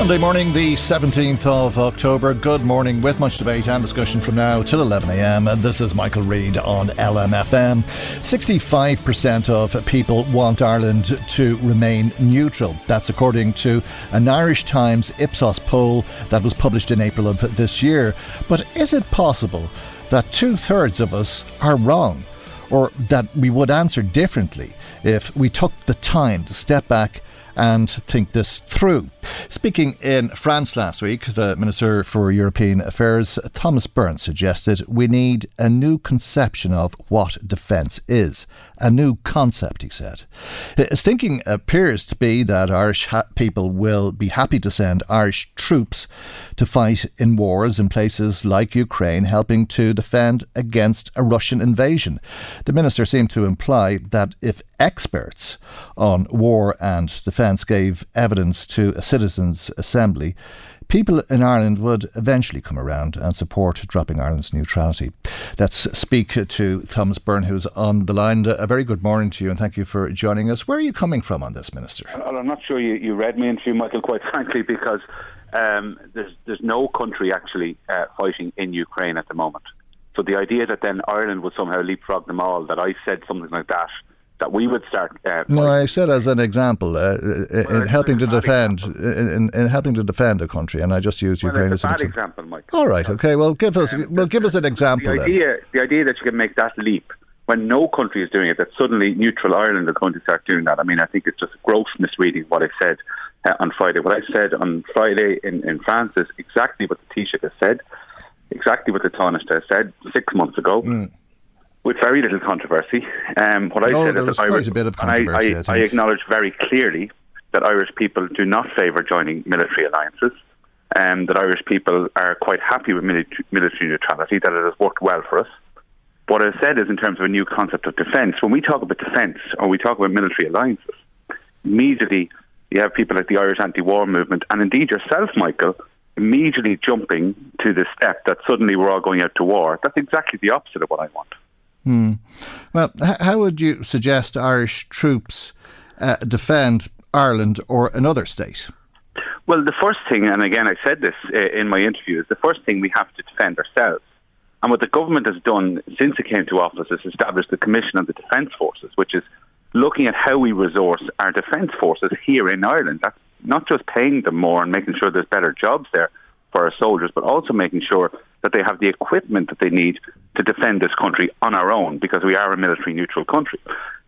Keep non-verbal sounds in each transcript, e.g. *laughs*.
Monday morning, the 17th of October. Good morning, with much debate and discussion from now till 11am. This is Michael Reade on LMFM. 65% of people want Ireland to remain neutral. That's according to an Irish Times Ipsos poll that was published in April of this year. But is it possible that two thirds of us are wrong? Or that we would answer differently if we took the time to step back and think this through. Speaking in France last week, the Minister for European Affairs, Thomas Byrne, suggested we need a new conception of what defence is. A new concept, he said. Uh, His thinking appears to be that Irish ha- people will be happy to send Irish troops to fight in wars in places like Ukraine, helping to defend against a Russian invasion. The minister seemed to imply that if experts on war and defence gave evidence to a citizens' assembly, people in Ireland would eventually come around and support dropping Ireland's neutrality. Let's speak to Thomas Byrne, who's on the line. A very good morning to you, and thank you for joining us. Where are you coming from on this, Minister? Well, I'm not sure you, you read me into Michael, quite *laughs* frankly, because um, there's there's no country actually uh, fighting in Ukraine at the moment. So the idea that then Ireland would somehow leapfrog them all, that I said something like that, that we would start. Uh, no, I said as an example, uh, in helping to defend, in, in, helping to defend a country, and I just used well, Ukraine as an bad example, Mike. All right, okay. Well, give us, um, well, give us an example. The idea, then. the idea that you can make that leap when no country is doing it, that suddenly neutral Ireland is going to start doing that. I mean, I think it's just gross misreading what I said uh, on Friday. What I said on Friday in, in France is exactly what the Taoiseach has said, exactly what the Taoiseach has said six months ago. Mm with very little controversy. Um, what I oh, said is that Irish, a bit of controversy, I, I, I, acknowledge very clearly that Irish people do not favour joining military alliances. Um, that Irish people are quite happy with military, military neutrality, that it has worked well for us. What I said is in terms of a new concept of defence. When we talk about defence or we talk about military alliances, immediately you have people like the Irish anti-war movement, and indeed yourself, Michael, immediately jumping to the step that suddenly we're all going out to war. That's exactly the opposite of what I want. Hmm. Well, h- how would you suggest Irish troops uh, defend Ireland or another state? Well, the first thing, and again, I said this uh, in my interview, is the first thing we have to defend ourselves. And what the government has done since it came to office is established the Commission on the Defence Forces, which is looking at how we resource our defence forces here in Ireland. That's not just paying them more and making sure there's better jobs there for our soldiers, but also making sure that they have the equipment that they need to defend this country on our own because we are a military neutral country.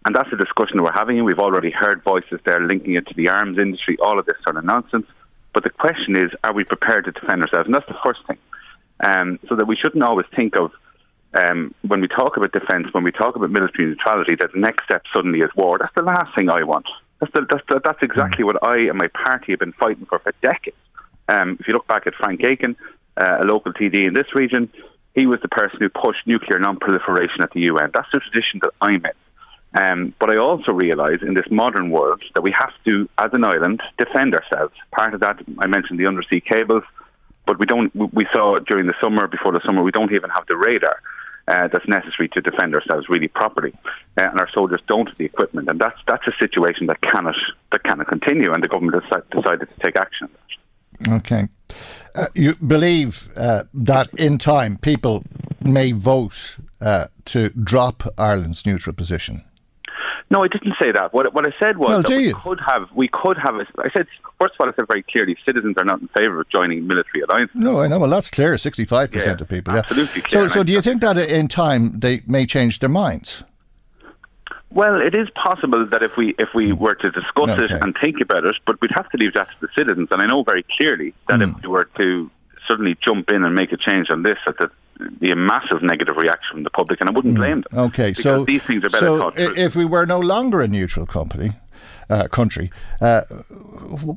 And that's a discussion we're having. We've already heard voices there linking it to the arms industry, all of this sort of nonsense. But the question is, are we prepared to defend ourselves? And that's the first thing. Um, so that we shouldn't always think of um, when we talk about defence, when we talk about military neutrality, that the next step suddenly is war. That's the last thing I want. That's, the, that's, the, that's exactly what I and my party have been fighting for for decades. Um, if you look back at Frank Aiken, uh, a local TD in this region, he was the person who pushed nuclear non-proliferation at the UN. That's the tradition that I'm in. Um, but I also realise in this modern world that we have to, as an island, defend ourselves. Part of that, I mentioned the undersea cables, but we don't. We saw during the summer, before the summer, we don't even have the radar uh, that's necessary to defend ourselves really properly, uh, and our soldiers don't have the equipment, and that's that's a situation that cannot that cannot continue, and the government has decided to take action. Okay, uh, you believe uh, that in time people may vote uh, to drop Ireland's neutral position. No, I didn't say that. What, what I said was well, that we you? could have we could have. A, I said first of all, I said very clearly, citizens are not in favour of joining military alliances. No, I know. Well, that's clear. Sixty-five Yeah, percent of people. Yeah. absolutely clear. So, so do you think that in time they may change their minds? Well, it is possible that if we if we were to discuss it and think about it, but we'd have to leave that to the citizens. And I know very clearly that Hmm. if we were to suddenly jump in and make a change on this, that be a massive negative reaction from the public, and I wouldn't blame them. Hmm. Okay, so these things are better so through. if we were no longer a neutral company, uh, country, uh,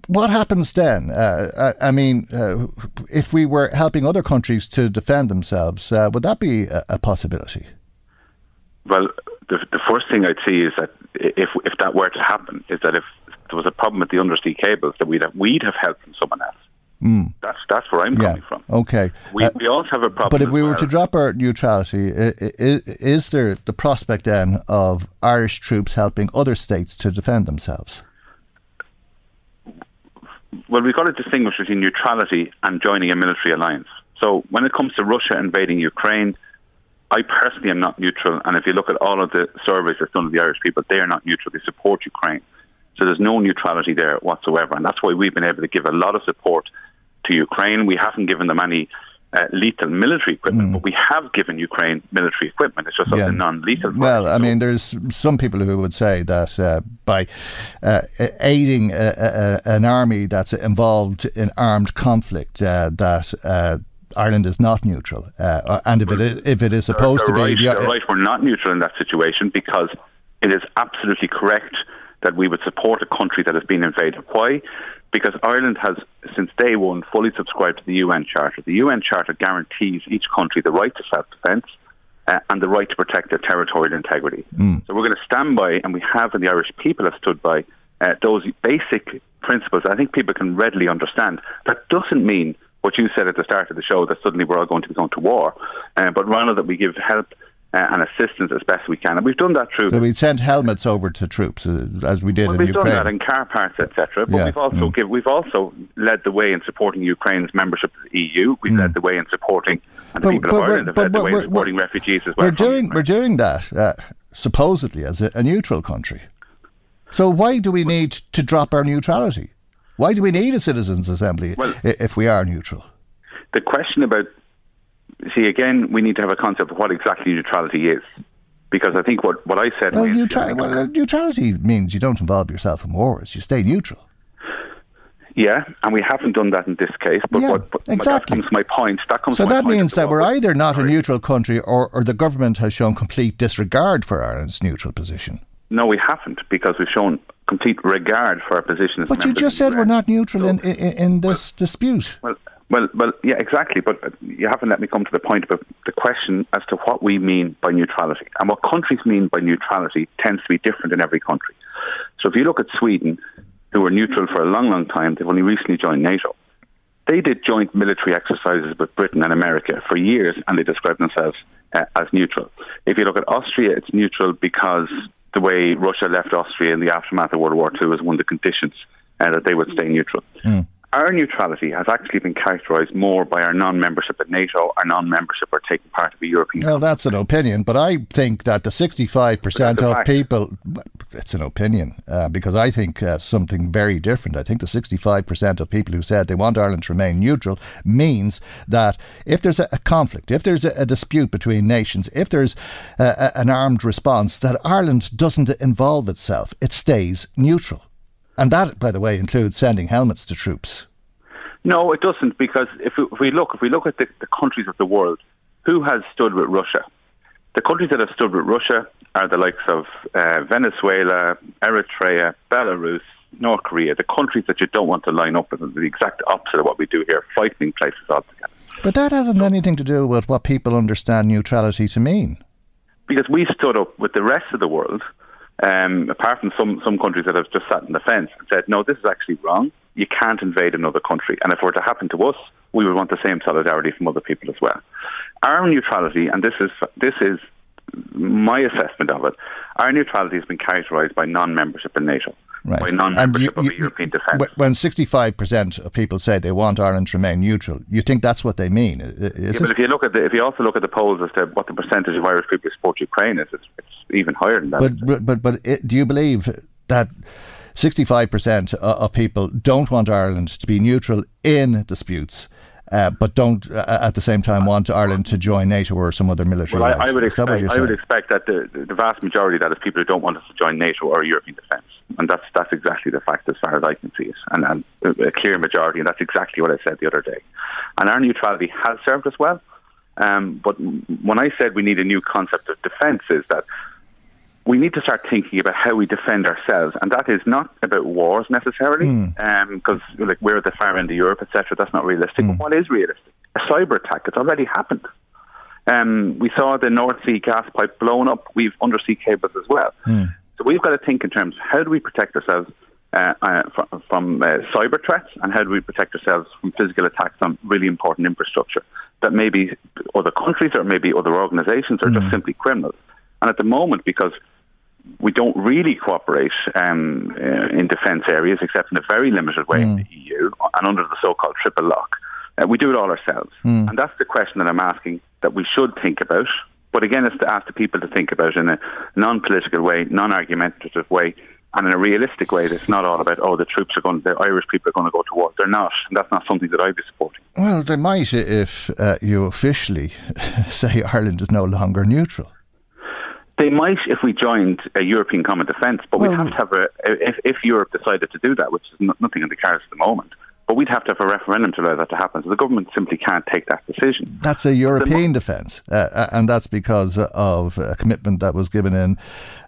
what happens then? Uh, I, I mean, uh, if we were helping other countries to defend themselves, uh, would that be a, a possibility? Well, the, the first thing I'd see is that if if that were to happen, is that if there was a problem with the undersea cables, that we'd have we'd have help from someone else. That's that's where I'm. Yeah. coming from. Okay. We, Uh, we also have a problem. But if we were well. to drop our neutrality, i- i- is there the prospect then of Irish troops helping other states to defend themselves? well, we've got to distinguish between neutrality and joining a military alliance. So when it comes to Russia invading Ukraine, I personally am not neutral. And if you look at all of the surveys that's done of the Irish people, they are not neutral. They support Ukraine. So there's no neutrality there whatsoever. And that's why we've been able to give a lot of support to Ukraine. We haven't given them any uh, lethal military equipment, but we have given Ukraine military equipment. It's just Mm. Yeah. something non-lethal. Well. I mean, there's some people who would say that uh, by uh, aiding a, a, an army that's involved in armed conflict, uh, that uh, Ireland is not neutral, uh, and if it is, if it is supposed they're to right, be, the- they're right. We're not neutral in that situation because it is absolutely correct that we would support a country that has been invaded. Why? Because Ireland has, since day one, fully subscribed to the UN Charter. The UN Charter guarantees each country the right to self-defence uh, and the right to protect their territorial integrity. So we're going to stand by, and we have, and the Irish people have stood by uh, those basic principles. I think people can readily understand. That doesn't mean what you said at the start of the show that suddenly we're all going to be going to war, uh, but rather that we give help uh, and assistance as best we can. And we've done that through. So we sent helmets over to troops uh, as we did Well, in we've Ukraine. done that in car parts, etc. But Yeah, we've also mm. give, we've also led the way in supporting Ukraine's membership of the EU. We've led the way in supporting, and the Mm. But- people but of Ireland have led the way in supporting refugees as well. We're doing Ukraine. we're doing that uh, supposedly as a, a neutral country. So why do we need to drop our neutrality? Why do we need a citizens' assembly Well- if we are neutral? the question about see again, we need to have a concept of what exactly neutrality is, because I think what, what I said. Well, neutra- well, uh, neutrality means you don't involve yourself in wars. You stay neutral. yeah, and we haven't done that in this case. But Yeah, what, but exactly. that comes to my point. That comes. So to that means that we're we're- either not a neutral country or, or the government has shown complete disregard for Ireland's neutral position. No, we haven't because we've shown complete regard for our position as But you just said we're not neutral So- in, in, in this dispute. Well, well, well, yeah, exactly. But you haven't let me come to the point about the question as to what we mean by neutrality. And what countries mean by neutrality tends to be different in every country. So if you look at Sweden, who were neutral for a long, long time, they've only recently joined NATO. They did joint military exercises with Britain and America for years, and they described themselves uh, as neutral. If you look at Austria, it's neutral because the way Russia left Austria in the aftermath of World War II was one of the conditions uh, that they would stay neutral. Our neutrality has actually been characterised more by our non-membership at NATO, our non-membership or taking part of the European. Well, that's an opinion, but I think that the sixty-five percent of fact. people, it's an opinion uh, because I think uh, something very different. I think the sixty-five percent of people who said they want Ireland to remain neutral means that if there's a, a conflict, if there's a, a, dispute between nations, if there's a, an armed response, that Ireland doesn't involve itself; it stays neutral. And that, by the way, includes sending helmets to troops. No, it doesn't, because if we, look, if we look at the, the countries of the world, who has stood with Russia? The countries that have stood with Russia are the likes of uh, Venezuela, Eritrea, Belarus, North Korea, the countries that you don't want to line up with, the exact opposite of what we do here, fighting places altogether. But that hasn't anything to do with what people understand neutrality to mean. Because we stood up with the rest of the world um, apart from some, some countries that have just sat on the fence and said, no, this is actually wrong. You can't invade another country. And if it were to happen to us, we would want the same solidarity from other people as well. Our neutrality, and this is, this is my assessment of it, our neutrality has been characterised by non-membership in NATO, right. by non-membership you, you, of European defence. When 65% of people say they want Ireland to remain neutral, you think that's what they mean? Is yeah, but if you look at the, if you also look at the polls as to what the percentage of Irish people who support Ukraine is, it's, it's even higher than that. But but but it, do you believe that? 65% of people don't want Ireland to be neutral in disputes, uh, but don't uh, at the same time want Ireland to join NATO or some other military. Well, I, I, would expect, I would expect that the, the vast majority of that is people who don't want us to join NATO or European defence, and that's that's exactly the fact as far as I can see it, and, and a clear majority, and that's exactly what I said the other day. And our neutrality has served us well, um, but when I said we need a new concept of defence, is that we need to start thinking about how we defend ourselves, and that is not about wars necessarily, because mm. um, like we're at the far end of Europe, etc. That's not realistic. Mm. But what is realistic? A cyber attack. It's already happened. Um, we saw the North Sea gas pipe blown up. We've undersea cables as well. Mm. So we've got to think in terms of how do we protect ourselves uh, uh, from, from uh, cyber threats, and how do we protect ourselves from physical attacks on really important infrastructure that maybe other countries or maybe other organisations are just simply criminals. And at the moment, because we don't really cooperate um, uh, in defence areas except in a very limited way in the EU and under the so-called triple lock. Uh, we do it all ourselves. And that's the question that I'm asking that we should think about. But again, it's to ask the people to think about it in a non-political way, non-argumentative way, and in a realistic way that's not all about, oh, the troops are going, the Irish people are going to go to war. They're not. And that's not something that I'd be supporting. Well, they might if uh, you officially *laughs* say Ireland is no longer neutral. They might if we joined a European common defence, but Well- we'd have to have a if, if Europe decided to do that, which is nothing in the cards at the moment. But we'd have to have a referendum to allow that to happen. So the government simply can't take that decision. That's a European defence, uh, and that's because of a commitment that was given in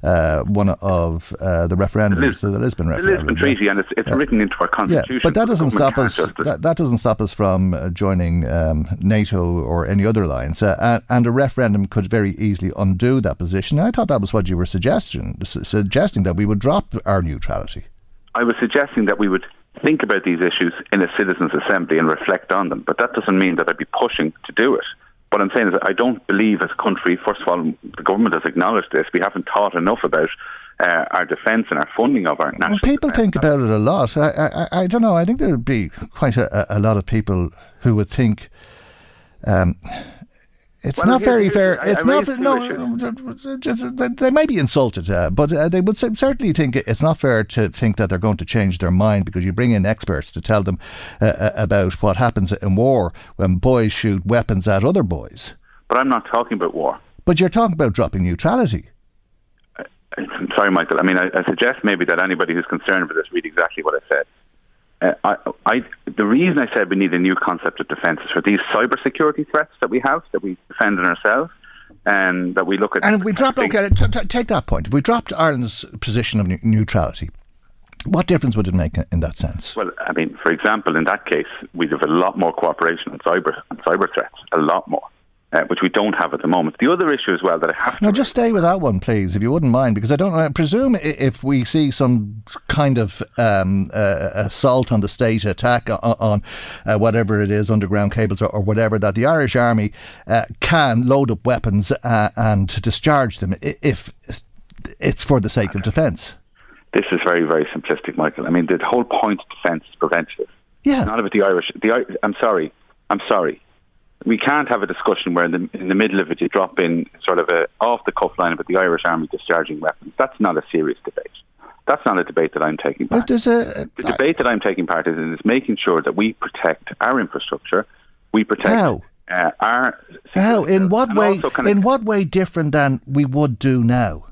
uh, one of uh, the referendums, Lis- so the Lisbon The referendum. Lisbon Treaty, and it's, it's written into our Yeah, constitution. but that doesn't stop us. That, that doesn't stop us from uh, joining um, NATO or any other alliance. Uh, and, and a referendum could very easily undo that position. I thought that was what you were suggesting, su- suggesting that we would drop our neutrality. I was suggesting that we would think about these issues in a citizens' assembly and reflect on them. But that doesn't mean that I'd be pushing to do it. What I'm saying is that I don't believe as a country, first of all, the government has acknowledged this, we haven't thought enough about uh, our defence and our funding of our national Well, people defence. think about it a lot. I, I, I- I don't know. I think there would be quite a, a lot of people who would think. Um, it's Well, not very fair. I- it's I not. No, just, they may be insulted, uh, but uh, they would certainly think it's not fair to think that they're going to change their mind because you bring in experts to tell them uh, uh, about what happens in war when boys shoot weapons at other boys. But I'm not talking about war. But you're talking about dropping neutrality. I'm sorry, Michael. I mean, I, I suggest maybe that anybody who's concerned with this read exactly what I said. Uh, I, I, the reason I said we need a new concept of defence is for these cyber security threats that we have, that we defend in ourselves, and that we look at. And if we dropped, okay, t- t- take that point. If we dropped Ireland's position of ne- neutrality, what difference would it make in- in that sense? Well, I mean, for example, in that case, we'd have a lot more cooperation on cyber on cyber threats, a lot more, uh, which we don't have at the moment. The other issue as well that I have to No, just stay with that one, please, if you wouldn't mind, because I don't. I presume if we see some kind of um, uh, assault on the state, attack on, on uh, whatever it is, underground cables or, or whatever, that the Irish Army uh, can load up weapons uh, and discharge them if it's for the sake of defence. this is very, very simplistic, Michael. I mean, the whole point of defence is preventative. Yeah. Not about the Irish. The I'm sorry. I'm sorry. We can't have a discussion where in the, in the middle of it you drop in sort of a off the cuff line about the Irish Army discharging weapons. That's not a serious debate. That's not a debate that I'm taking part. Well, a, the debate that I'm taking part in is making sure that we protect our infrastructure. We protect how? Uh, our how in what way in what way different than we would do now?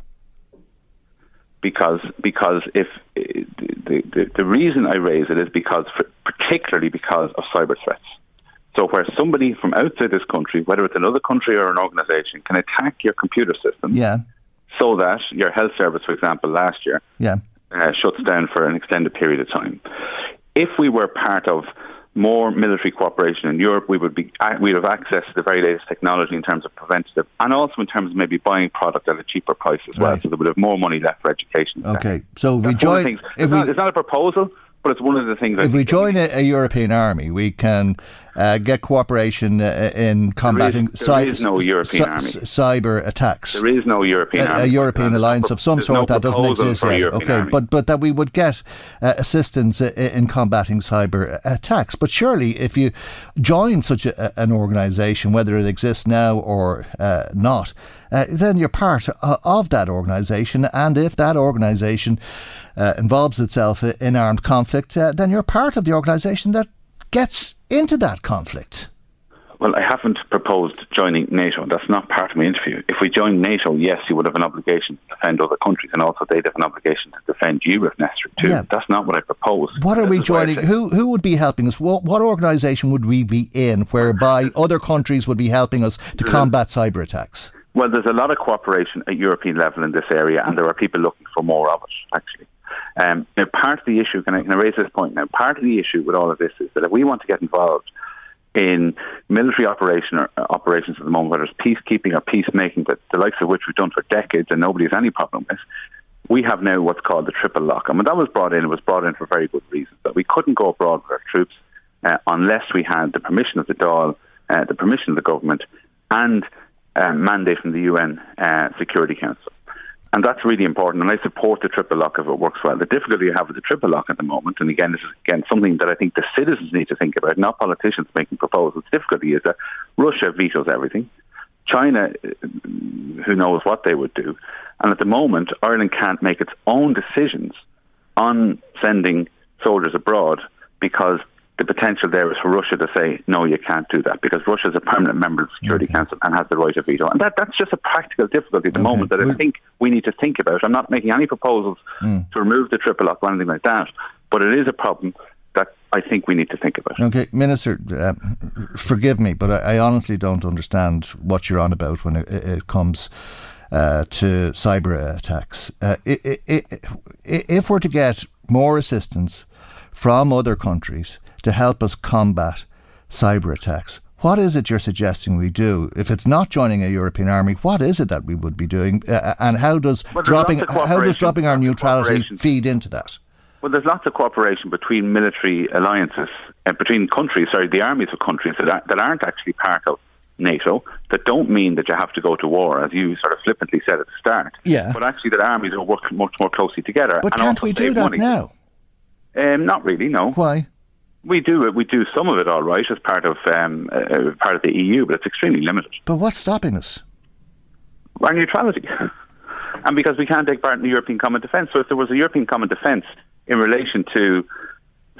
Because because if the, the, the reason I raise it is because for, particularly because of cyber threats. So where somebody from outside this country, whether it's another country or an organisation, can attack your computer system, yeah. so that your health service, for example, last year, yeah. Uh, shuts down for an extended period of time. If we were part of more military cooperation in Europe, we would be we'd have access to the very latest technology in terms of preventative, and also in terms of maybe buying product at a cheaper price as well, so they would have more money left for education. Okay, so we join. It's, we, not, it's not a proposal but it's one of the things. If we join a, a, European army, we can uh, get cooperation uh, in combating there is, there no European army. cyber attacks. There is no European a, army. A European alliance of some sort no that doesn't exist yet. Okay, army. but but that we would get uh, assistance in combating cyber attacks. But surely, if you join such a, an organisation, whether it exists now or uh, not. Uh, then you're part of that organisation, and if that organisation uh, involves itself in armed conflict, uh, then you're part of the organisation that gets into that conflict. Well, I haven't proposed joining NATO. That's not part of my interview. If we join NATO, yes, you would have an obligation to defend other countries, and also they'd have an obligation to defend you if necessary too. Yeah. That's not what I propose. What are we joining? Who who would be helping us? What, what organisation would we be in, whereby other countries would be helping us to combat cyber attacks? Well, there's a lot of cooperation at European level in this area, and there are people looking for more of it. Actually, um, now, part of the issue, can I, can I raise this point now? Part of the issue with all of this is that if we want to get involved in military operation or, uh, operations at the moment, whether it's peacekeeping or peacemaking, but the likes of which we've done for decades and nobody has any problem with, we have now what's called the triple lock. And when that was brought in, it was brought in for very good reasons. That we couldn't go abroad with our troops uh, unless we had the permission of the Dáil, uh, the permission of the government, and uh, mandate from the UN uh, Security Council. And that's really important. And I support the triple lock if it works well. The difficulty you have with the triple lock at the moment, and again, this is again something that I think the citizens need to think about, not politicians making proposals. The difficulty is that Russia vetoes everything. China, who knows what they would do. And at the moment, Ireland can't make its own decisions on sending soldiers abroad because the potential there is for Russia to say, no, you can't do that because Russia is a permanent member of the Security okay. Council and has the right of veto. And that, that's just a practical difficulty at the okay. moment that I think we need to think about. I'm not making any proposals mm. to remove the triple lock or anything like that, but it is a problem that I think we need to think about. Okay, Minister, uh, forgive me, but I, I, honestly don't understand what you're on about when it, it comes. Uh, to cyber attacks. Uh, it, if we're to get more assistance from other countries, to help us combat cyber attacks. What is it you're suggesting we do? If it's not joining a European army, what is it that we would be doing? Uh, uh and how does well, dropping how does dropping our neutrality feed into that? Well, there's lots of cooperation between military alliances, uh, between countries, sorry, the armies of countries that, are, that aren't actually part of NATO, that don't mean that you have to go to war, as you sort of flippantly said at the start. Yeah. But actually, that armies will work much more closely together. But can't we do that money. now? Um, not really, no. Why? We do we do some of it all right as part of um, uh, part of the EU, but it's extremely limited. But what's stopping us? Our neutrality, and because we can't take part in the European Common Defence. So if there was a European Common Defence in relation to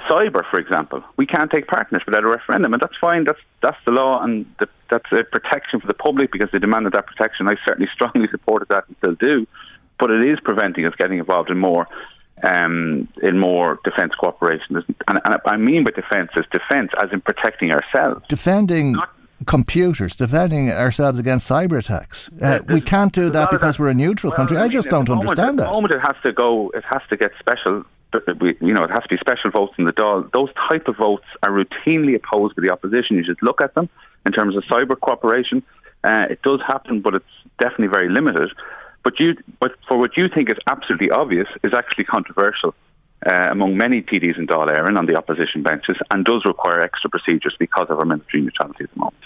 cyber, for example, we can't take part in it without a referendum, and that's fine. That's that's the law, and the, that's a protection for the public because they demanded that protection. I certainly *laughs* strongly supported that and still do, but it is preventing us getting involved in more um, in more defence cooperation. And, and I mean by defence is defence as in protecting ourselves. Defending Not, computers, defending ourselves against cyber attacks. Uh, we can't do that because that, we're a neutral well, country. I, mean, I just don't moment, understand that. At the moment it has to go, it has to get special. You know, it has to be special votes in the Dáil. Those type of votes are routinely opposed by the opposition. You should look at them in terms of cyber cooperation. Uh, it does happen, but it's definitely very limited. But you, but for what you think is absolutely obvious, is actually controversial uh, among many TDs in Dáil Éireann on the opposition benches, and does require extra procedures because of our military neutrality at the moment.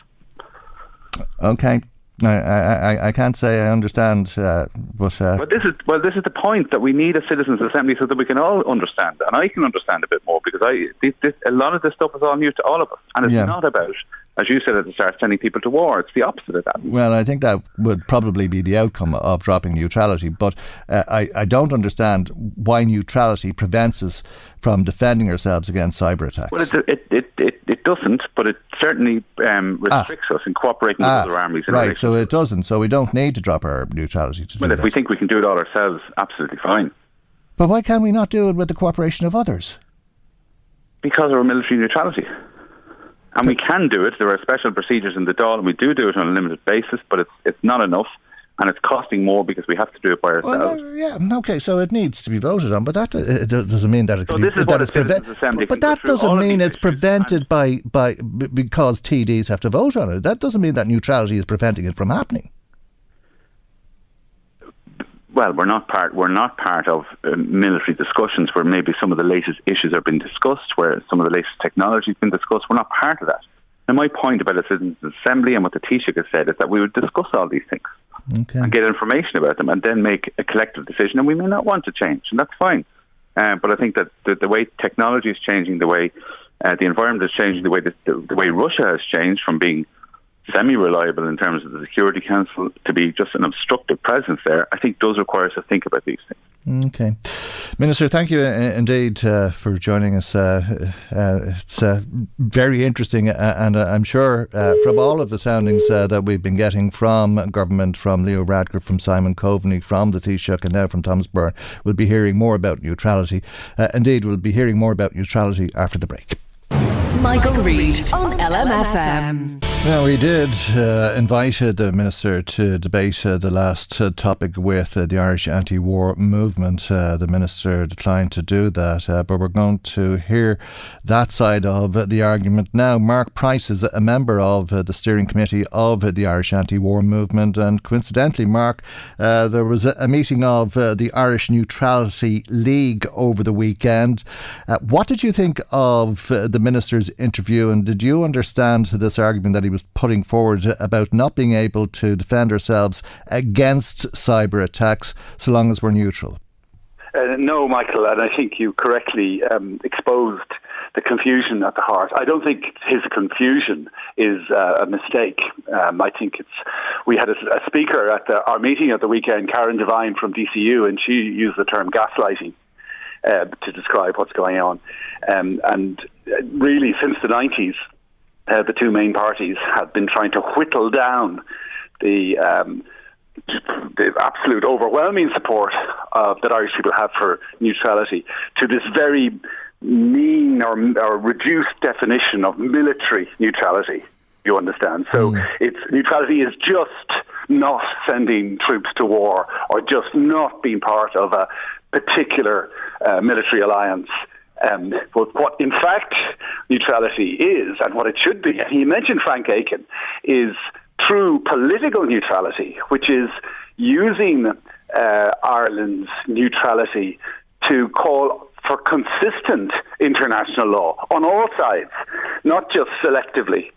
Okay. I, I, I can't say I understand, uh, but uh, well, this is well, this is the point that we need a citizens' assembly so that we can all understand, and I can understand a bit more because I this, this, a lot of this stuff is all new to all of us, and it's Yeah. not about, as you said at the start, sending people to war. It's the opposite of that. Well, I think that would probably be the outcome of dropping neutrality, but uh, I, I don't understand why neutrality prevents us from defending ourselves against cyber attacks. Well, it it it, it, doesn't, but it certainly um, restricts us in cooperating Ah, with other armies. In right, so it doesn't. So we don't need to drop our neutrality to Well, if that. we think we can do it all ourselves, absolutely fine. but why can we not do it with the cooperation of others? Because of our military neutrality. And we can do it. There are special procedures in the Dáil, and we do do it on a limited basis, but it's it's not enough, and it's costing more because we have to do it by Well, ourselves. no, yeah, okay, so it needs to be voted on, but that uh, doesn't mean that it So can be, this is that it's assembly But that doesn't mean it's prevented by by b- because TDs have to vote on it. That doesn't mean that neutrality is preventing it from happening. Well, we're not part. We're not part of um, military discussions where maybe some of the latest issues are being discussed, where some of the latest technology has been discussed. We're not part of that. And my point about the citizens' assembly and what the Taoiseach has said is that we would discuss all these things Okay. and get information about them, and then make a collective decision. And we may not want to change, and that's fine. Uh, but I think that the, the way technology is changing, the way uh, the environment is changing, the way the, the, the way Russia has changed from being semi-reliable in terms of the Security Council to be just an obstructive presence there, I think does require us to think about these things. Okay. Minister, thank you uh, indeed uh, for joining us. Uh, uh, it's uh, very interesting, uh, and uh, I'm sure uh, from all of the soundings uh, that we've been getting from government, from Leo Varadkar, from Simon Coveney, from the Taoiseach, and now from Thomas Byrne, we'll be hearing more about neutrality. Uh, indeed, we'll be hearing more about neutrality after the break. Michael Reade on LMFM. Well, we did uh, invite uh, the Minister to debate uh, the last uh, topic with uh, the Irish anti war movement. Uh, the Minister declined to do that, but we're going to hear that side of the argument now. Mark Price is a member of the steering committee of the Irish anti war movement, and coincidentally, Mark, there was a, meeting of the Irish Neutrality League over the weekend. What did you think of the Minister's interview, and did you understand this argument that he was putting forward about not being able to defend ourselves against cyber attacks so long as we're neutral? Uh, no, Michael, and I think you correctly um, exposed the confusion at the heart. I don't think his confusion is uh, a mistake. Um, I think it's. We had a, a speaker at the, our meeting at the weekend, Karen Devine from DCU, and she used the term gaslighting. Uh, to describe what's going on, um, and uh, really since the 90s, uh, the two main parties have been trying to whittle down the um, the absolute overwhelming support uh, that Irish people have for neutrality to this very mean or, or reduced definition of military neutrality. You understand? So it's neutrality is just not sending troops to war or just not being part of a particular uh, military alliance. Um, but what in fact neutrality is and what it should be, and he mentioned Frank Aiken, is true political neutrality, which is using uh, Ireland's neutrality to call for consistent international law on all sides, not just selectively.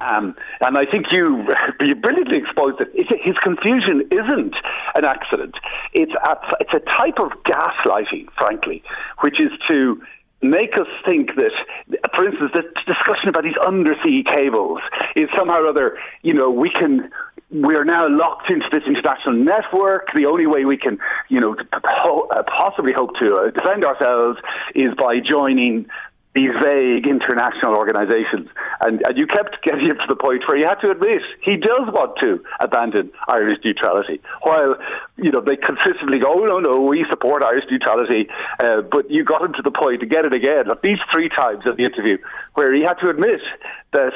Um, and I think you, *laughs* you brilliantly exposed it. It's, his confusion isn't an accident. It's a, it's a type of gaslighting, frankly, which is to make us think that, for instance, the discussion about these undersea cables is somehow or other, you know, we can, we're now locked into this international network. The only way we can, you know, uh, possibly hope to uh, defend ourselves is by joining these vague international organisations. And, and you kept getting him to the point where you had to admit he does want to abandon Irish neutrality. While, you know, they consistently go, oh, no, no, we support Irish neutrality. Uh, but you got him to the point again and again, at least three times in the interview, where he had to admit that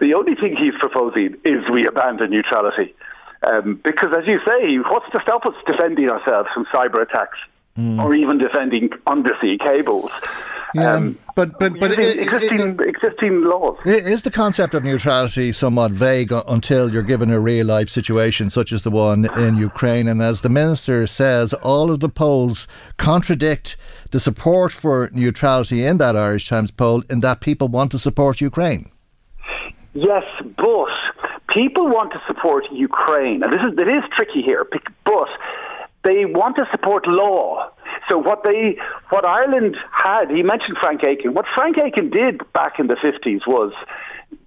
the only thing he's proposing is we abandon neutrality. Um, because, as you say, what's to stop us defending ourselves from cyber attacks? Or even defending undersea cables. Yeah, Um, but but but using it- it- existing existing laws. Is the concept of neutrality somewhat vague until you're given a real life situation such as the one in Ukraine? And as the minister says, all of the polls contradict the support for neutrality in that Irish Times poll in that people want to support Ukraine. Yes, but people want to support Ukraine, and this is it is tricky here, but they want to support law. So what they, what Ireland had, he mentioned Frank Aiken. What Frank Aiken did back in the fifties was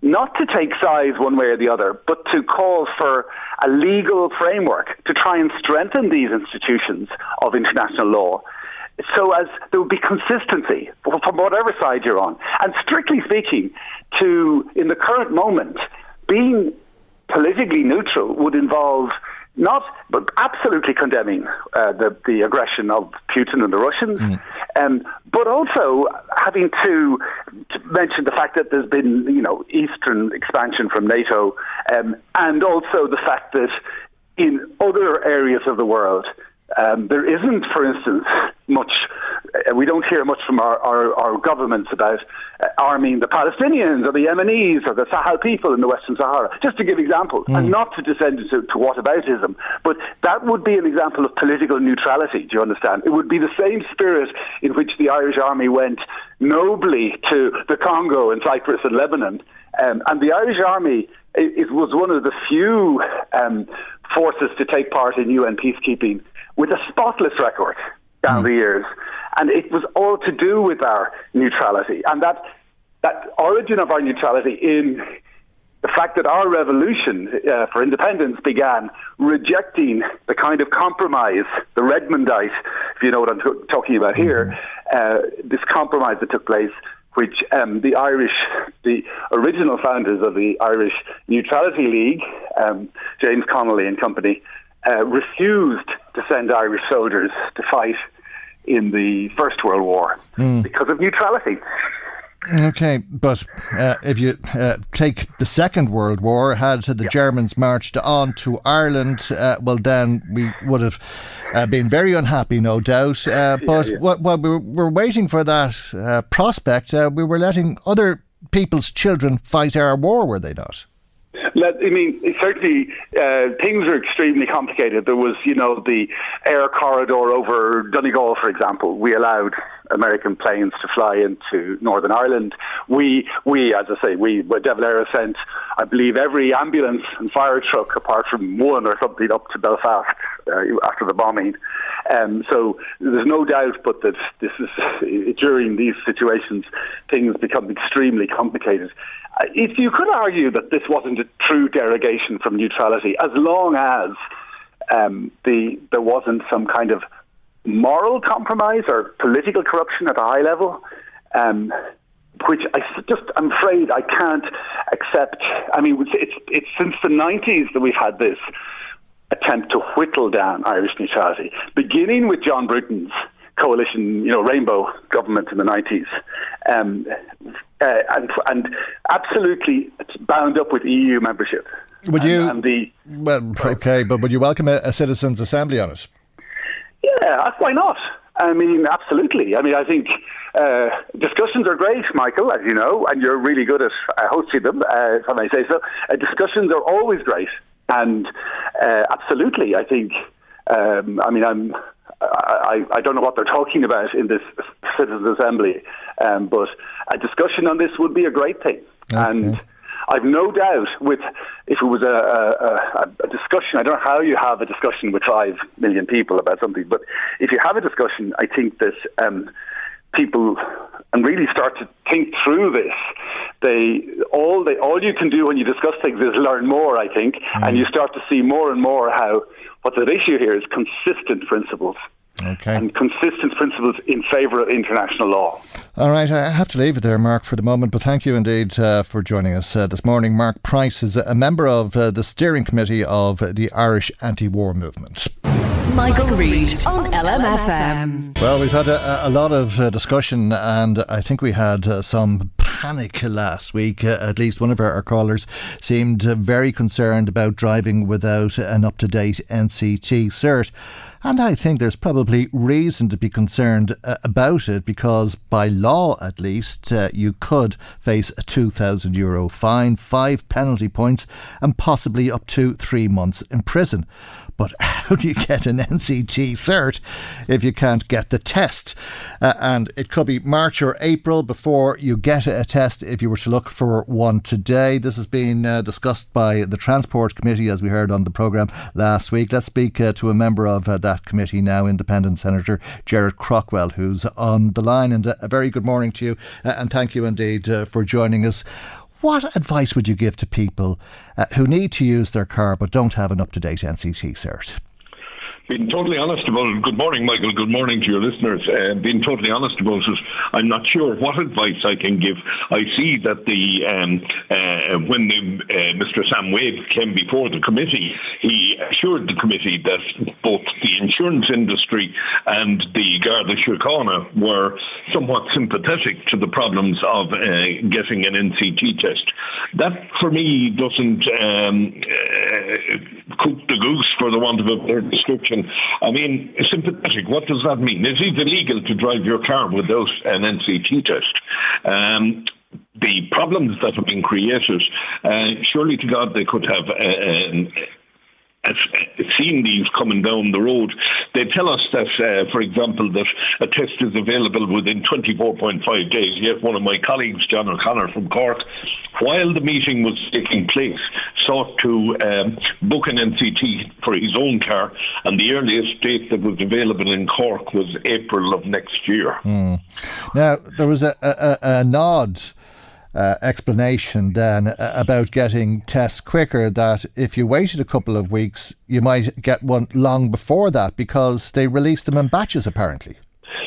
not to take sides one way or the other, but to call for a legal framework to try and strengthen these institutions of international law so as there would be consistency from whatever side you're on. And strictly speaking, to in the current moment, being politically neutral would involve not but absolutely condemning uh, the the aggression of Putin and the Russians, mm. um, but also having to, to, mention the fact that there's been you know eastern expansion from NATO, um, and also the fact that in other areas of the world um, there isn't, for instance, much. Uh, we don't hear much from our, our, our governments about uh, arming the Palestinians or the Yemenis or the Sahrawi people in the Western Sahara. Just to give examples, mm. and not to descend into to whataboutism, but that would be an example of political neutrality. Do you understand? It would be the same spirit in which the Irish Army went nobly to the Congo and Cyprus and Lebanon, um, and the Irish Army. It, it was one of the few um, forces to take part in UN peacekeeping with a spotless record down mm. the years. And it was all to do with our neutrality. And that, that origin of our neutrality in the fact that our revolution uh, for independence began rejecting the kind of compromise, the Redmondite, if you know what I'm t- talking about here, mm-hmm. uh, this compromise that took place, which um, the Irish, the original founders of the Irish Neutrality League, um, James Connolly and company, uh, refused send Irish soldiers to fight in the First World War mm. because of neutrality. Okay, but uh, if you uh, take the Second World War, had the Germans marched on to Ireland, uh, well, then we would have uh, been very unhappy, no doubt. Uh, but yeah, yeah. while we were waiting for that uh, prospect, we were letting other people's children fight our war, were they not? I mean, certainly uh, things are extremely complicated. There was, you know, the air corridor over Donegal, for example. We allowed American planes to fly into Northern Ireland. We, we, as I say, we, De Valera sent, I believe, every ambulance and fire truck, apart from one or something, up to Belfast uh, after the bombing. Um, so there's no doubt, but that this is *laughs* during these situations, things become extremely complicated. If you could argue that this wasn't a true derogation from neutrality, as long as um, the there wasn't some kind of moral compromise or political corruption at a high level, um, which I just I'm afraid I can't accept. I mean, it's it's since the 90s that we've had this attempt to whittle down Irish neutrality, beginning with John Bruton's coalition, you know, rainbow government in the 90s, um, uh, and, and absolutely bound up with EU membership. Would you? And, the, well, okay, but would you welcome a, a citizens' assembly on it? Yeah, uh, why not? I mean, absolutely. I mean, I think uh, discussions are great, Michael, as you know, and you're really good at uh, hosting them, uh, if I may say so. Uh, discussions are always great, and uh, absolutely, I think. Um, I mean, I'm I, I don't know what they're talking about in this citizens' assembly, um, but a discussion on this would be a great thing. Okay. And I've no doubt with if it was a, a, a, discussion, I don't know how you have a discussion with five million people about something, but if you have a discussion, I think that um, people and really start to think through this. They all they all you can do when you discuss things is learn more. I think, mm. and you start to see more and more how what's at issue here is consistent principles. Okay. And consistent principles in favour of international law. All right, I have to leave it there, Mark, for the moment, but thank you indeed uh, for joining us uh, this morning. Mark Price is a member of uh, the steering committee of the Irish anti war movement. Michael, Reade on LMFM. Well, we've had a, a lot of uh, discussion, and I think we had uh, some panic last week. Uh, at least one of our, our callers seemed very concerned about driving without an up to date NCT cert. And I think there's probably reason to be concerned uh, about it because, by law at least, uh, you could face a €2,000 Euro fine, five penalty points, and possibly up to three months in prison. But *laughs* how do you get an NCT cert if you can't get the test? Uh, and it could be March or April before you get a test if you were to look for one today. This has been uh, discussed by the Transport Committee, as we heard on the programme last week. Let's speak uh, to a member of uh, that committee now, Independent Senator Gerard Craughwell, who's on the line. And uh, a very good morning to you, uh, and thank you indeed for joining us. What advice would you give to people uh, who need to use their car but don't have an up to date NCT cert? Being totally honest about it, good morning, Michael. Good morning to your listeners. Uh, being totally honest about it, I'm not sure what advice I can give. I see that the um, uh, when the, uh, Mr. Sam Waide came before the committee, he assured the committee that both the insurance industry and the Garda Síochána were somewhat sympathetic to the problems of uh, getting an NCT test. That, for me, doesn't um, uh, cook the goose, for the want of a better description I mean, sympathetic, what does that mean? Is it illegal to drive your car without an NCT test? Um, the problems that have been created, uh, surely to God, they could have uh, seen these coming down the road. They tell us that, uh, for example, that a test is available within 24.5 days. Yet one of my colleagues, John O'Connor from Cork, while the meeting was taking place, sought to um, book an NCT for his own car, and the earliest date that was available in Cork was April of next year. Mm. Now, there was a, a, a nod uh, explanation then uh, about getting tests quicker that if you waited a couple of weeks, you might get one long before that because they released them in batches apparently.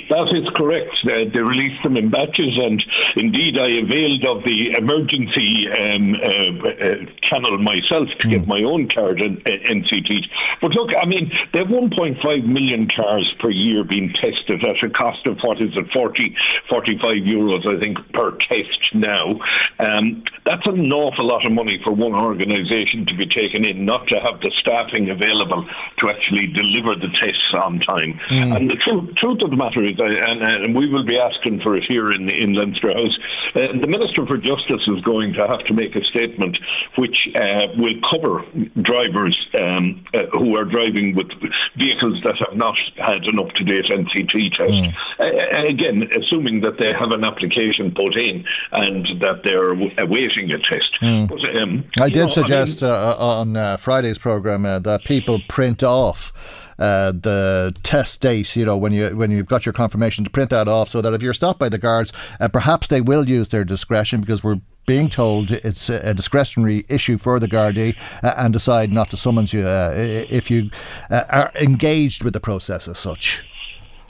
That is correct. Uh, they released them in batches, and indeed, I availed of the emergency um, uh, uh, channel myself to mm. get hmm. my own card in uh, NCT. But look, I mean, they have 1.5 million cars per year being tested at a cost of what is it, 40, 45 euros, I think, per test now. Um, that's an awful lot of money for one organisation to be taken in, not to have the staffing available to actually deliver the tests on time. Mm. And the truth, truth of the matter is, and, and, we will be asking for it here in, in Leinster House. Uh, the Minister for Justice is going to have to make a statement which uh, will cover drivers um, uh, who are driving with vehicles that have not had an up to date NCT test. Mm. Uh, again, assuming that they have an application put in and that they're awaiting a test. Mm. But, um, I did know, suggest I mean, uh, on uh, Friday's programme that people print off uh, the test date, you know, when you when you've got your confirmation to print that off, so that if you're stopped by the guards, uh, perhaps they will use their discretion because we're being told it's a discretionary issue for the Gardaí uh, and decide not to summons you uh, if you uh, are engaged with the process as such.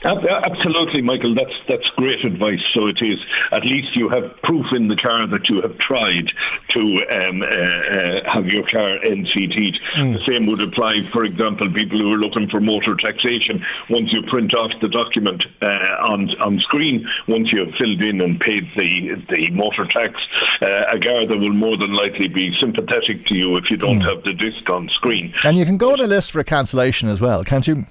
Absolutely, Michael. That's that's great advice. So it is. At least you have proof in the car that you have tried to um, uh, uh, have your car NCT'd. Mm. The same would apply, for example, people who are looking for motor taxation. Once you print off the document uh, on on screen, once you have filled in and paid the the motor tax, uh, a Garda will more than likely be sympathetic to you if you don't mm. have the disc on screen. And you can go on a list for a cancellation as well, can't you?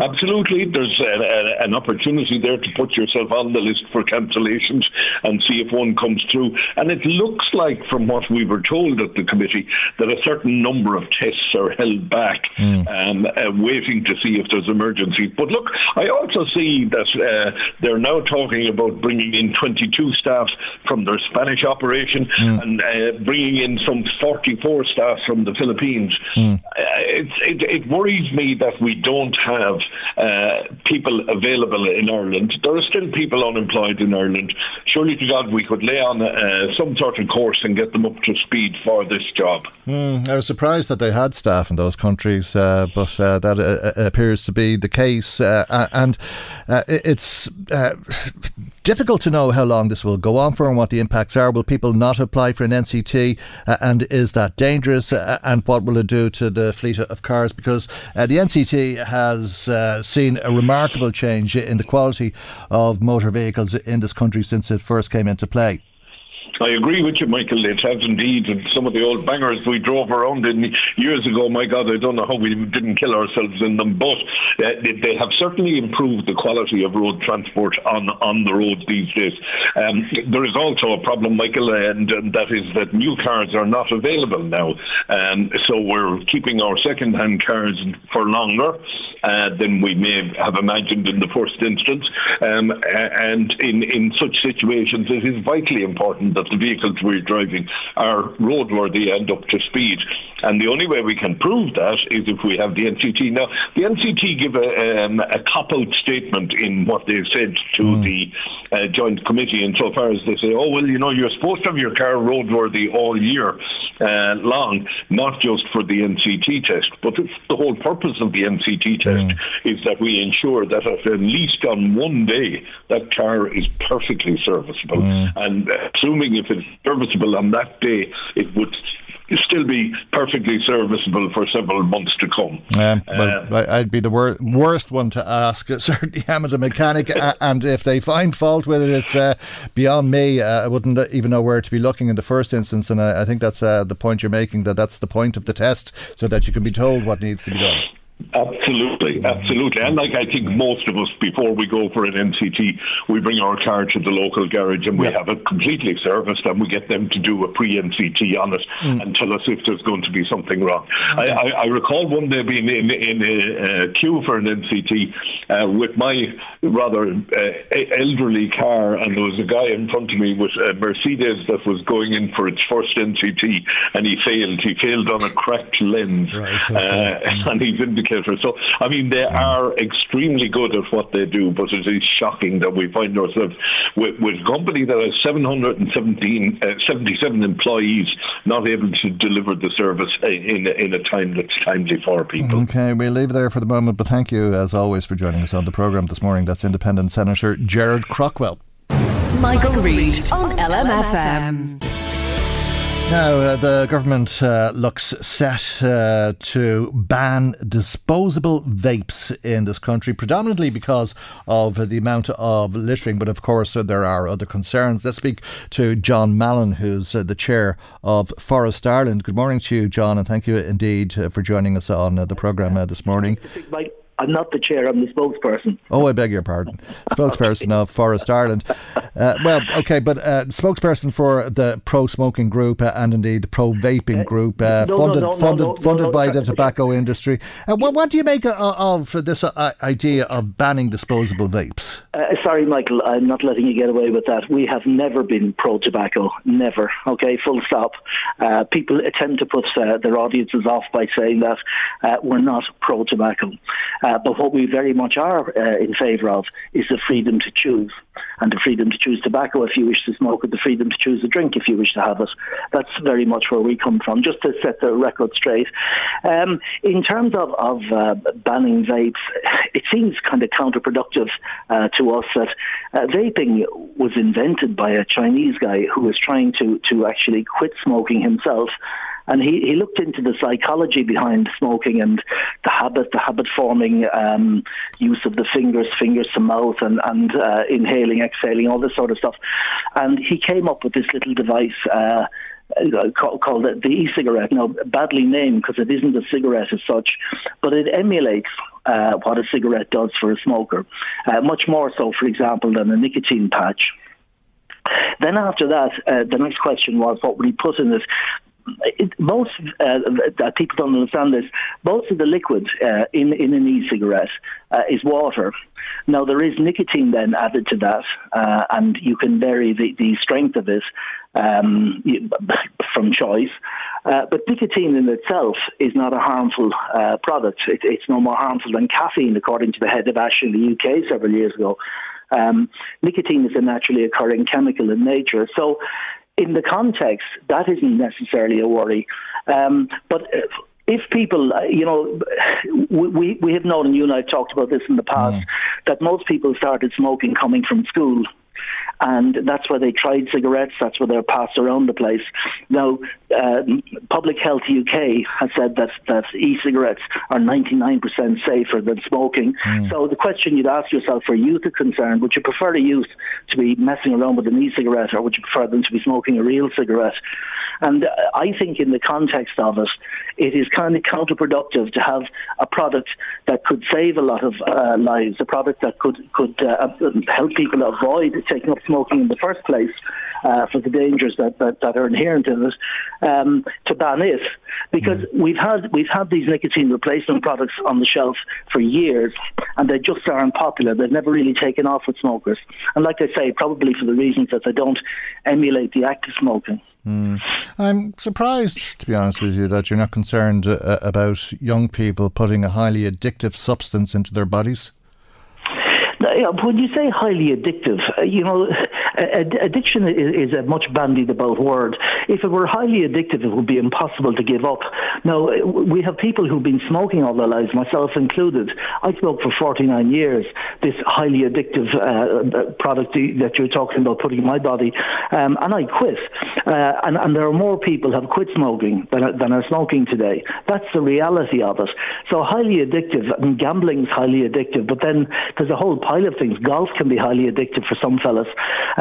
Absolutely. There's a, a, an opportunity there to put yourself on the list for cancellations and see if one comes through. And it looks like, from what we were told at the committee, that a certain number of tests are held back, mm. um, uh, waiting to see if there's emergency. But look, I also see that uh, they're now talking about bringing in 22 staff from their Spanish operation mm. and uh, bringing in some 44 staff from the Philippines. Mm. it, it worries me that we don't have uh, people available in Ireland. There are still people unemployed in Ireland. Surely to God, we could lay on uh, some sort of course and get them up to speed for this job. Mm, I was surprised that they had staff in those countries, uh, but uh, that uh, appears to be the case. Uh, and it's difficult to know how long this will go on for and what the impacts are. Will people not apply for an NCT? Uh, and is that dangerous? Uh, and what will it do to the fleet of cars? Because uh, the NCT has uh, seen a remarkable change in the quality of motor vehicles in this country since it first came into play. I agree with you, Michael. It has indeed. And some of the old bangers we drove around in years ago, my God, I don't know how we didn't kill ourselves in them, but uh, they have certainly improved the quality of road transport on, on the roads these days. Um, there is also a problem, Michael, and, and, that is that new cars are not available now. Um, so we're keeping our second hand cars for longer uh, than we may have imagined in the first instance. Um, and in, in such situations, it is vitally important that the vehicles we're driving are roadworthy and up to speed. And the only way we can prove that is if we have the NCT. Now, the NCT give a, um, a cop out statement in what they've said to mm. the uh, Joint Committee insofar as they say, oh, well, you know, you're supposed to have your car roadworthy all year uh, long, not just for the NCT test. But the whole purpose of the NCT test mm. is that we ensure that at least on one day, that car is perfectly serviceable. Mm. And assuming if it's serviceable on that day, it would still be perfectly serviceable for several months to come. Um, well, uh, I'd be the wor- worst one to ask. *laughs* Certainly, I'm a mechanic, *laughs* and if they find fault with it, it's uh, beyond me. Uh, I wouldn't even know where to be looking in the first instance, and I, I think that's uh, the point you're making. That that's the point of the test, so that you can be told what needs to be done. Absolutely, absolutely. And like I think most of us, before we go for an NCT, we bring our car to the local garage and we have it completely serviced and we get them to do a pre NCT on it mm. and tell us if there's going to be something wrong. Okay. I, I, I, recall one day being in, in a, a queue for an NCT uh, with my rather uh, elderly car, and there was a guy in front of me with a Mercedes that was going in for its first NCT and he failed. He failed on a cracked lens right, okay. uh, *laughs* and he's indicated so, I mean, they are extremely good at what they do, but it is shocking that we find ourselves with, with a company that has 717, uh, 77 employees not able to deliver the service in, in a time that's timely for people. Okay, we'll leave it there for the moment, but thank you, as always, for joining us on the programme this morning. That's Independent Senator Gerard Craughwell. Michael, Michael Reade on LMFM. Now, uh, the government uh, looks set uh, to ban disposable vapes in this country, predominantly because of the amount of littering. But of course, uh, there are other concerns. Let's speak to John Mallon, who's uh, the chair of Forest Ireland. Good morning to you, John, and thank you indeed uh, for joining us on the programme this morning. I'm not the chair, I'm the spokesperson. Oh, I beg your pardon. Spokesperson of Forest Ireland. Uh, well, okay, but uh, spokesperson for the pro smoking group uh, and indeed the pro vaping uh, group, uh, no, funded, no, no, funded, funded by the tobacco industry. Uh, what, what, do you make of, of this idea of banning disposable vapes? Sorry, Michael, I'm not letting you get away with that. We have never been pro tobacco, never. Okay, full stop. people attempt to put their audiences off by saying that we're not pro tobacco. Uh, but what we very much are uh, in favour of is the freedom to choose and the freedom to choose tobacco if you wish to smoke, and the freedom to choose a drink if you wish to have it. That's very much where we come from, just to set the record straight. Um, in terms of, of uh, banning vapes, it seems kind of counterproductive uh, to us that uh, vaping was invented by a Chinese guy who was trying to, to actually quit smoking himself. And he, he looked into the psychology behind smoking and the habit, the habit forming um, use of the fingers, fingers to mouth, and, and uh, inhaling, exhaling, all this sort of stuff. And he came up with this little device. Uh, called the e-cigarette. Now, badly named because it isn't a cigarette as such, but it emulates uh, what a cigarette does for a smoker, uh, much more so, for example, than a nicotine patch. Then after that, uh, the next question was, what would he put in it? It, most uh, people don't understand this. Most of the liquid uh, in in an e-cigarette uh, is water. Now there is nicotine then added to that, uh, and you can vary the, the strength of it um, from choice. Uh, but nicotine in itself is not a harmful uh, product. It, it's no more harmful than caffeine, according to the head of ASH in the UK several years ago. Um, nicotine is a naturally occurring chemical in nature. So in the context, that isn't necessarily a worry. Um, but if people, uh, you know, we, we have known, and you and I have talked about this in the past, mm. that most people started smoking coming from school. And that's where they tried cigarettes. That's where they're passed around the place. Now, uh, Public Health UK has said that that e-cigarettes are 99% safer than smoking. Mm. So the question you'd ask yourself, for youth are concerned, would you prefer a youth to be messing around with an e-cigarette, or would you prefer them to be smoking a real cigarette? And uh, I think in the context of it, it is kind of counterproductive to have a product that could save a lot of uh, lives, a product that could could uh, help people avoid taking up smoking in the first place uh, for the dangers that, that, that, are inherent in it, um, to ban it. Because mm. we've had we've had these nicotine replacement products on the shelf for years, and they just aren't popular. They've never really taken off with smokers, and like I say, probably for the reasons that they don't emulate the act of smoking. Mm. I'm surprised, to be honest with you, that you're not concerned uh, about young people putting a highly addictive substance into their bodies. When you say highly addictive, uh, you know, addiction is, a much bandied about word. If it were highly addictive, it would be impossible to give up. Now, we have people who've been smoking all their lives, myself included. I smoked for 49 years, this highly addictive uh, product that you're talking about putting in my body, um, and I quit. Uh, and, and, there are more people have quit smoking than, than are smoking today. That's the reality of it. So highly addictive, I mean, gambling is highly addictive, but then there's a whole pile of things. Golf can be highly addictive for some fellas.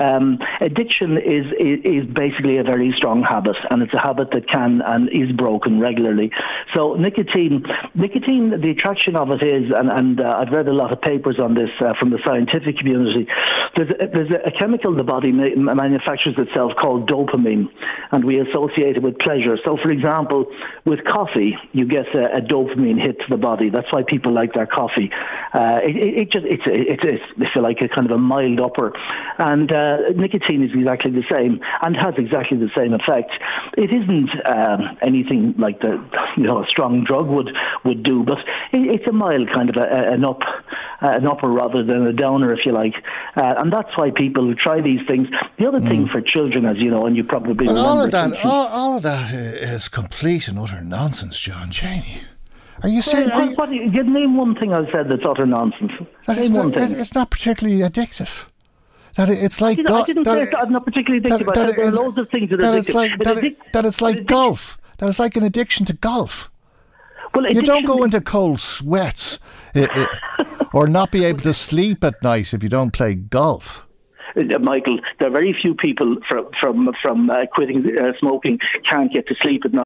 Um, addiction is, is, basically a very strong habit, and it's a habit that can and is broken regularly. So nicotine, nicotine, the attraction of it is, and, and uh, I've read a lot of papers on this uh, from the scientific community. There's a, there's a chemical the body ma- manufactures itself called dopamine, and we associate it with pleasure. So, for example, with coffee, you get a, a dopamine hit to the body. That's why people like their coffee. Uh, it, it, it, just it's it's, it's if you like a kind of a mild upper, and uh, nicotine is exactly the same and has exactly the same effect. It isn't um, anything like the you know a strong drug would would do, but it, it's a mild kind of a, an up uh, an upper rather than a downer, if you like, uh, and that's why people who try these things. The other mm. thing for children, as you know, and you probably well, all of that, all, all of that is complete and utter nonsense, John Cheney. Are you saying? Well, you name one thing I've said that's utter nonsense. That name one thing. It's not particularly addictive. That it's like I didn't, I didn't say it's not particularly addictive. That, that there are loads of things that, that It's like, that, addic- that it's like golf. That it's like an addiction to golf. Well, you don't go into cold sweats it, it, or not be able to sleep at night if you don't play golf. Uh, Michael, there are very few people from from from uh, quitting uh, smoking can't get to sleep at night.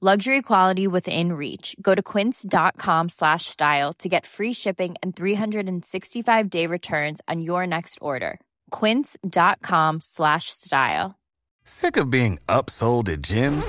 luxury quality within reach. Go to quince.com slash style to get free shipping and 365 day returns on your next order. quince.com slash style. Sick of being upsold at gyms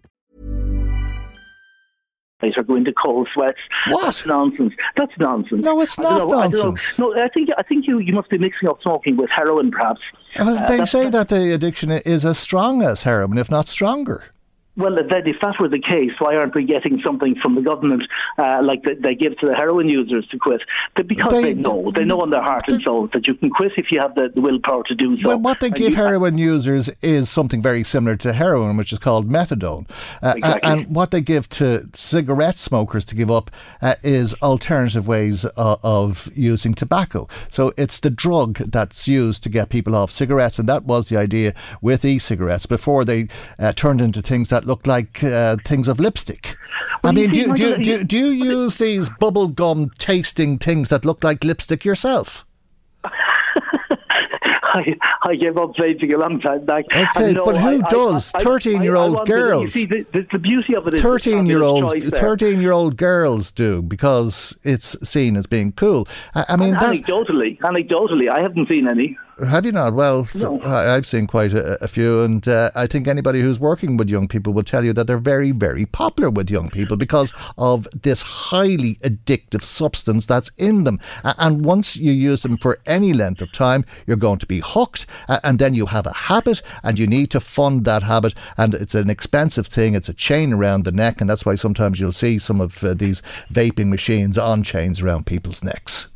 or go into cold sweats. What? That's nonsense. That's nonsense. No, it's not nonsense. I no, I think I think you, you must be mixing up smoking with heroin, perhaps. Well, uh, they say that the addiction is as strong as heroin, if not stronger. Well, then, if that were the case, why aren't we getting something from the government uh, like the, they give to the heroin users to quit? But Because they, they know, they know in their heart and soul that you can quit if you have the, the willpower to do so. Well, what they And give heroin users is something very similar to heroin, which is called methadone. Uh, Exactly. And what they give to cigarette smokers to give up uh, is alternative ways of, of using tobacco. So it's the drug that's used to get people off cigarettes, and that was the idea with e-cigarettes before they uh, turned into things that looked like uh, things of lipstick. I Well, you mean, do, you- do, you- do, you- do you use these bubble gum tasting things that look like lipstick yourself? *laughs* I, I gave up vaping a long time back. Okay, no, but who I- I- does? I- I- 13-year-old I wanted- You girls. see, the, the, the beauty of it is the 13 year fabulous old choice there. 13 year old girls do because it's seen as being cool i, I mean anecdotally, anecdotally, I haven't seen any. Have you not? Well I, i've seen quite a, a few and uh, i think anybody who's working with young people will tell you that they're very very popular with young people because of this highly addictive substance that's in them. And once you use them for any length of time you're going to be hooked and then you have a habit and you need to fund that habit and it's an expensive thing. It's a chain around the neck and that's why sometimes you'll see some of uh, these vaping machines on chains around people's necks.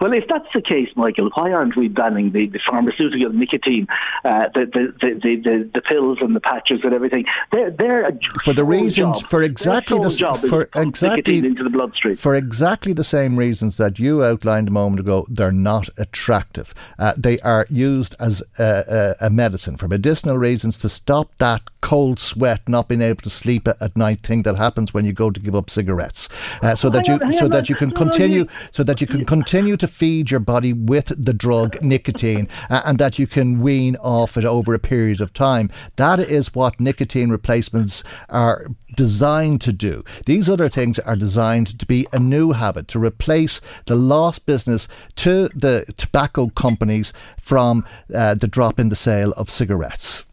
Well, if that's the case, Michael, why aren't we banning the, the pharmaceutical nicotine, uh, the, the, the, the, the, pills and the patches and everything? They're, they're a for the reasons job. for exactly the job for exactly into the bloodstream. for exactly the same reasons that you outlined a moment ago. They're not attractive. Uh, they are used as a, a, a medicine for medicinal reasons to stop that cold sweat, not being able to sleep at, at night thing that happens when you go to give up cigarettes, uh, so that you Hang on, hang so that you can no, continue so that you can continue to feed your body with the drug *laughs* nicotine uh, and that you can wean off it over a period of time. That is what nicotine replacements are designed to do. These other things are designed to be a new habit, to replace the lost business to the tobacco companies from uh, the drop in the sale of cigarettes.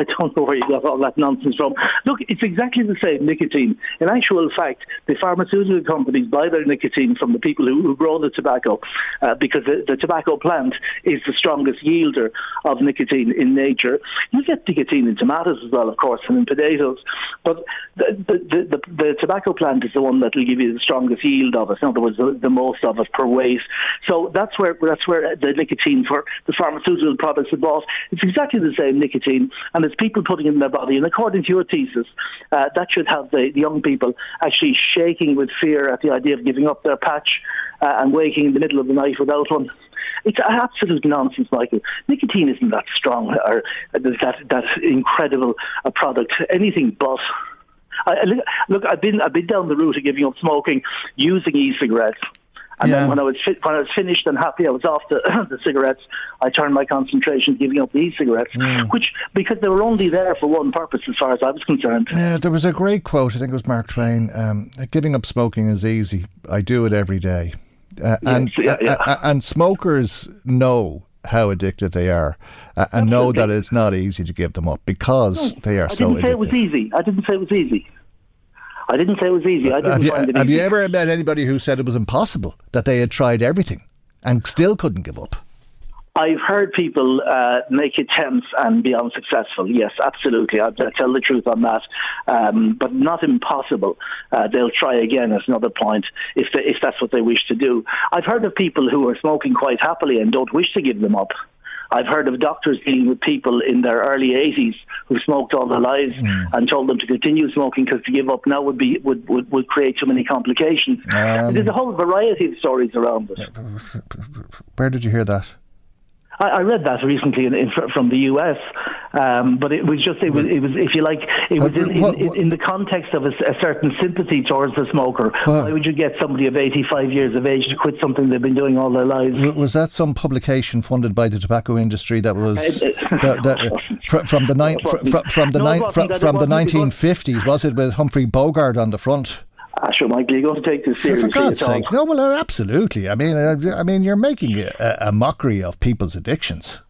I don't know where you got all that nonsense from. Look, it's exactly the same nicotine. In actual fact, the pharmaceutical companies buy their nicotine from the people who, who grow the tobacco uh, because the, the tobacco plant is the strongest yielder of nicotine in nature. You get nicotine in tomatoes as well, of course, and in potatoes, but the, the, the, the, tobacco plant is the one that will give you the strongest yield of it. In other words, the, the most of it per weight. So that's where that's where the nicotine for the pharmaceutical products bought. It's exactly the same nicotine, and it's people putting it in their body. And according to your thesis, uh, that should have the, the young people actually shaking with fear at the idea of giving up their patch uh, and waking in the middle of the night without one. It's absolute nonsense, Michael. Nicotine isn't that strong or that that incredible a product. Anything but. I, look, I've been I've been down the route of giving up smoking using e-cigarettes. And Yeah. then when I was fi- when I was finished and happy, I was off the, *clears throat* the cigarettes. I turned my concentration to giving up the e-cigarettes, which because they were only there for one purpose, as far as I was concerned. Yeah, there was a great quote. I think it was Mark Twain. Um, Giving up smoking is easy. I do it every day. Uh, and yeah, yeah. uh, uh, and smokers know how addicted they are, uh, and know that it's not easy to give them up because they are I so didn't say it was easy. I didn't say it was easy. I didn't say it was easy. I didn't Have you, find it have easy. you ever met anybody who said it was impossible that they had tried everything and still couldn't give up? I've heard people uh, make attempts and be unsuccessful. Yes, absolutely. I, I tell the truth on that, um, but not impossible. Uh, they'll try again. As another point, if they, if that's what they wish to do. I've heard of people who are smoking quite happily and don't wish to give them up. I've heard of doctors dealing with people in their early 80s who smoked all their lives and told them to continue smoking because to give up now would be would, would, would create too many complications. Um, There's a whole variety of stories around it. Where did you hear that? I, I read that recently in, in, from the US, um, but it was just it was it was if you like it was in, in, in, the context of a certain sympathy towards the smoker. Why would you get somebody of 85 years of age to quit something they've been doing all their lives? Was that some publication funded by the tobacco industry that was Uh, that, that, fr- from the nine, fr- fr- from the No, it nine, fr- from the wasn't. It was- 1950s? Was it with Humphrey Bogart on the front? Ah, sure, Michael, you're going to take this seriously for God's sake, no! Well, uh, absolutely. I mean, uh, I mean, you're making a, a mockery of people's addictions.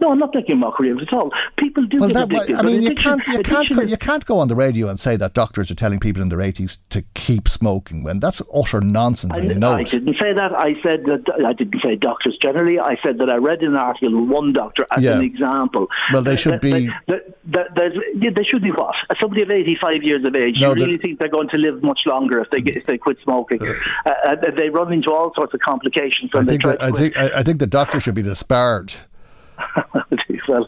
No, I'm not making mockery of it at all. People do well, get that, addicted. I mean, you can't, you can't, is- you can't go on the radio and say that doctors are telling people in their 80s to keep smoking when that's utter nonsense, and you know I didn't say that. I said that I didn't say doctors generally. I said that I read an article with one doctor as Yeah. an example. Well, they should That- be- that- that- there's- yeah, they should be what? Somebody of 85 years of age. No, you really think they're going to live much longer if they get, if they quit smoking? Uh, uh, they run into all sorts of complications I when they think, try that, I, think, I, I think the doctor should be disparaged. *laughs* Jeez. *laughs* well,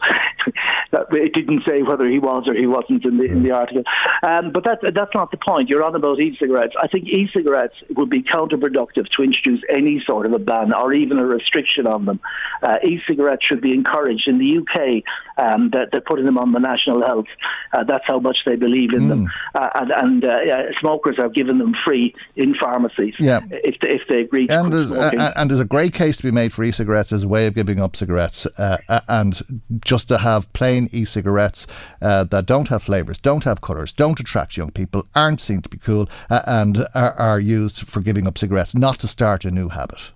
it didn't say whether he was or he wasn't in the in the article. Um, but that, that's not the point. You're on about e-cigarettes. I think e-cigarettes would be counterproductive to introduce any sort of a ban or even a restriction on them. Uh, e-cigarettes should be encouraged. In the UK, um, that they're putting them on the national health. Uh, that's how much they believe in them. Uh, and and uh, smokers are given them free in pharmacies Yeah. if, they, if they agree to And there's, uh, and there's a great case to be made for e-cigarettes as a way of giving up cigarettes, uh, and just to have plain e-cigarettes uh, that don't have flavours, don't have colours, don't attract young people, aren't seen to be cool, uh, and are, are used for giving up cigarettes, not to start a new habit.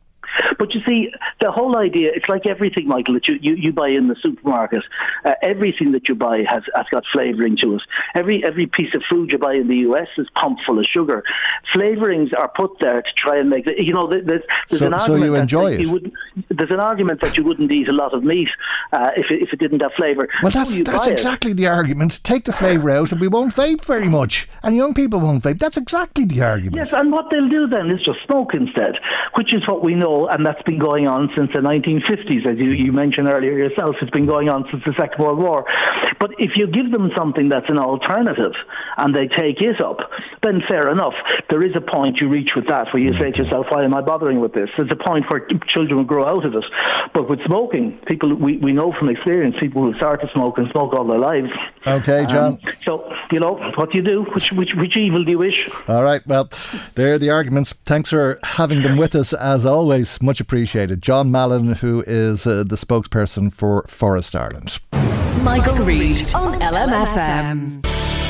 But you see, the whole idea, it's like everything, Michael, that you, you, you buy in the supermarket. Uh, everything that you buy has, has got flavouring to it. Every, every piece of food you buy in the US is pumped full of sugar. Flavourings are put there to try and make it, you know, there's, there's So- an so you enjoy you it? wouldn't, there's an argument that you wouldn't eat a lot of meat uh, if, it, if it didn't have flavour. Well, that's you that's buy it. exactly the argument. Take the flavour out, and we won't vape very much, and young people won't vape. That's exactly the argument. Yes, and what they'll do then is just smoke instead, which is what we know, and that's been going on since the 1950s, as you, you mentioned earlier yourself. It's been going on since the Second World War. But if you give them something that's an alternative and they take it up, then fair enough. There is a point you reach with that where you say to yourself, why am I bothering with this? There's a point where children will grow out of it. But with smoking, people, we, we know from experience, people who start to smoke and smoke all their lives. Okay, John. Um, so, you know, what do you do? Which, which, which evil do you wish? All right, well, there are the arguments. Thanks for having them with us as always. Much appreciated. John Mallon, who is uh, the spokesperson for Forest Ireland. Michael Reade on LMFM.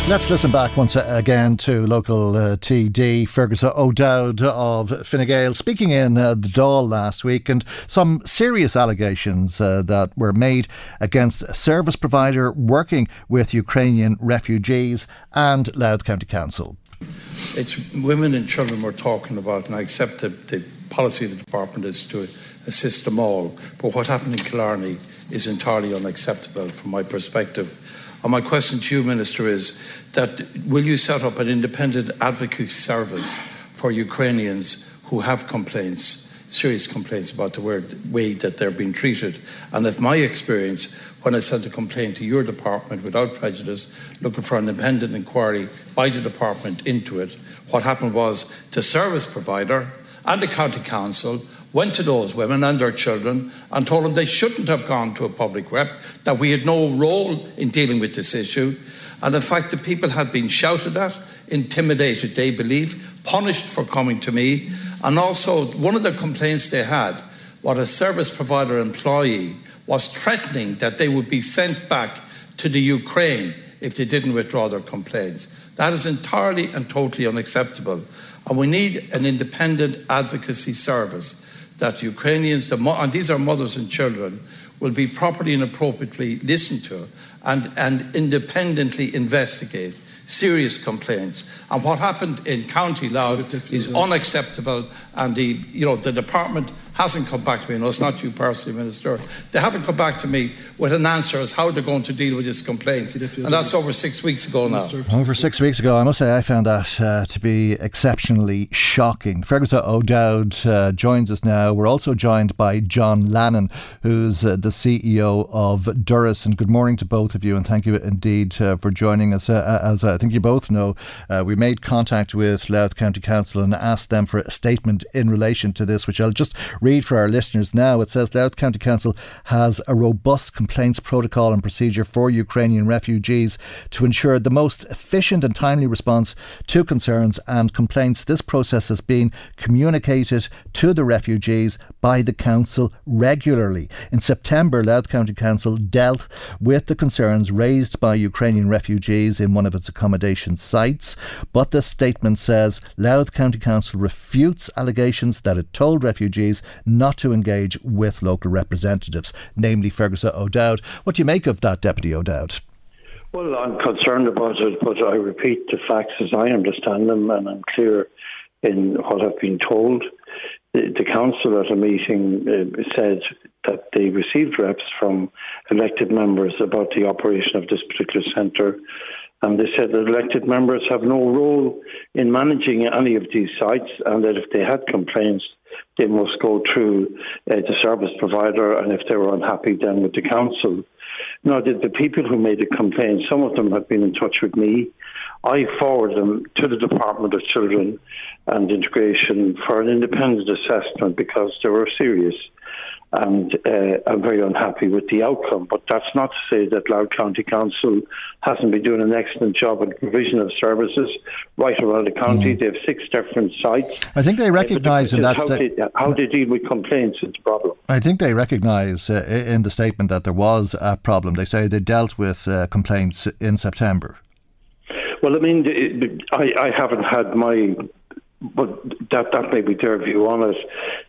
Let's listen back once again to local uh, TD Fergus O'Dowd of Fine Gael speaking in uh, the Dáil last week and some serious allegations uh, that were made against a service provider working with Ukrainian refugees and Louth County Council. It's women and children we're talking about, and I accept that the policy of the department is to assist them all. But what happened in Killarney is entirely unacceptable from my perspective. And my question to you, Minister, is that will you set up an independent advocacy service for Ukrainians who have complaints, serious complaints about the way that they're being treated? And if my experience, when I sent a complaint to your department without prejudice, looking for an independent inquiry by the department into it, what happened was the service provider and the county council went to those women and their children and told them they shouldn't have gone to a public rep, that we had no role in dealing with this issue. And in fact, the people had been shouted at, intimidated, they believe, punished for coming to me. And also, one of the complaints they had was a service provider employee was threatening that they would be sent back to the Ukraine if they didn't withdraw their complaints. That is entirely and totally unacceptable. And we need an independent advocacy service that Ukrainians, the and these are mothers and children, will be properly and appropriately listened to and, and independently investigate serious complaints. And what happened in County Louth is unacceptable, and the, you know, the department hasn't come back to me. No, it's not you personally, Minister. They haven't come back to me with an answer as how they're going to deal with these complaints. And that's over six weeks ago now. Over six weeks ago, I must say I found that uh, to be exceptionally shocking. Fergus O'Dowd uh, joins us now. We're also joined by John Lannon, who's uh, the CEO of Doras. And good morning to both of you, and thank you indeed uh, for joining us. Uh, as I think you both know, uh, we made contact with Louth County Council and asked them for a statement in relation to this, which I'll just read for our listeners now. It says Louth County Council has a robust complaints protocol and procedure for Ukrainian refugees to ensure the most efficient and timely response to concerns and complaints. This process has been communicated to the refugees by the council regularly. In September, Louth County Council dealt with the concerns raised by Ukrainian refugees in one of its accommodation sites, but the statement says Louth County Council refutes allegations that it told refugees not to engage with local representatives, namely Fergus O'Dowd. What do you make of that, Deputy O'Dowd? Well, I'm concerned about it, but I repeat the facts as I understand them, and I'm clear in what I've been told. The, the council at a meeting uh, said that they received reps from elected members about the operation of this particular centre. And they said that elected members have no role in managing any of these sites, and that if they had complaints, they must go through uh, the service provider, and if they were unhappy, then with the council. Now, the, the people who made the complaint, some of them have been in touch with me. I forward them to the Department of Children and Integration for an independent assessment because they were serious and uh, I'm very unhappy with the outcome. But that's not to say that Louth County Council hasn't been doing an excellent job at provision of services right around the county. Mm. They have six different sites. I think they recognise, uh, and that's how, the, they, how they deal with complaints is the problem. I think they recognise uh, in the statement that there was a problem. They say they dealt with uh, complaints in September. Well, I mean, I, I haven't had my but that that may be their view on it.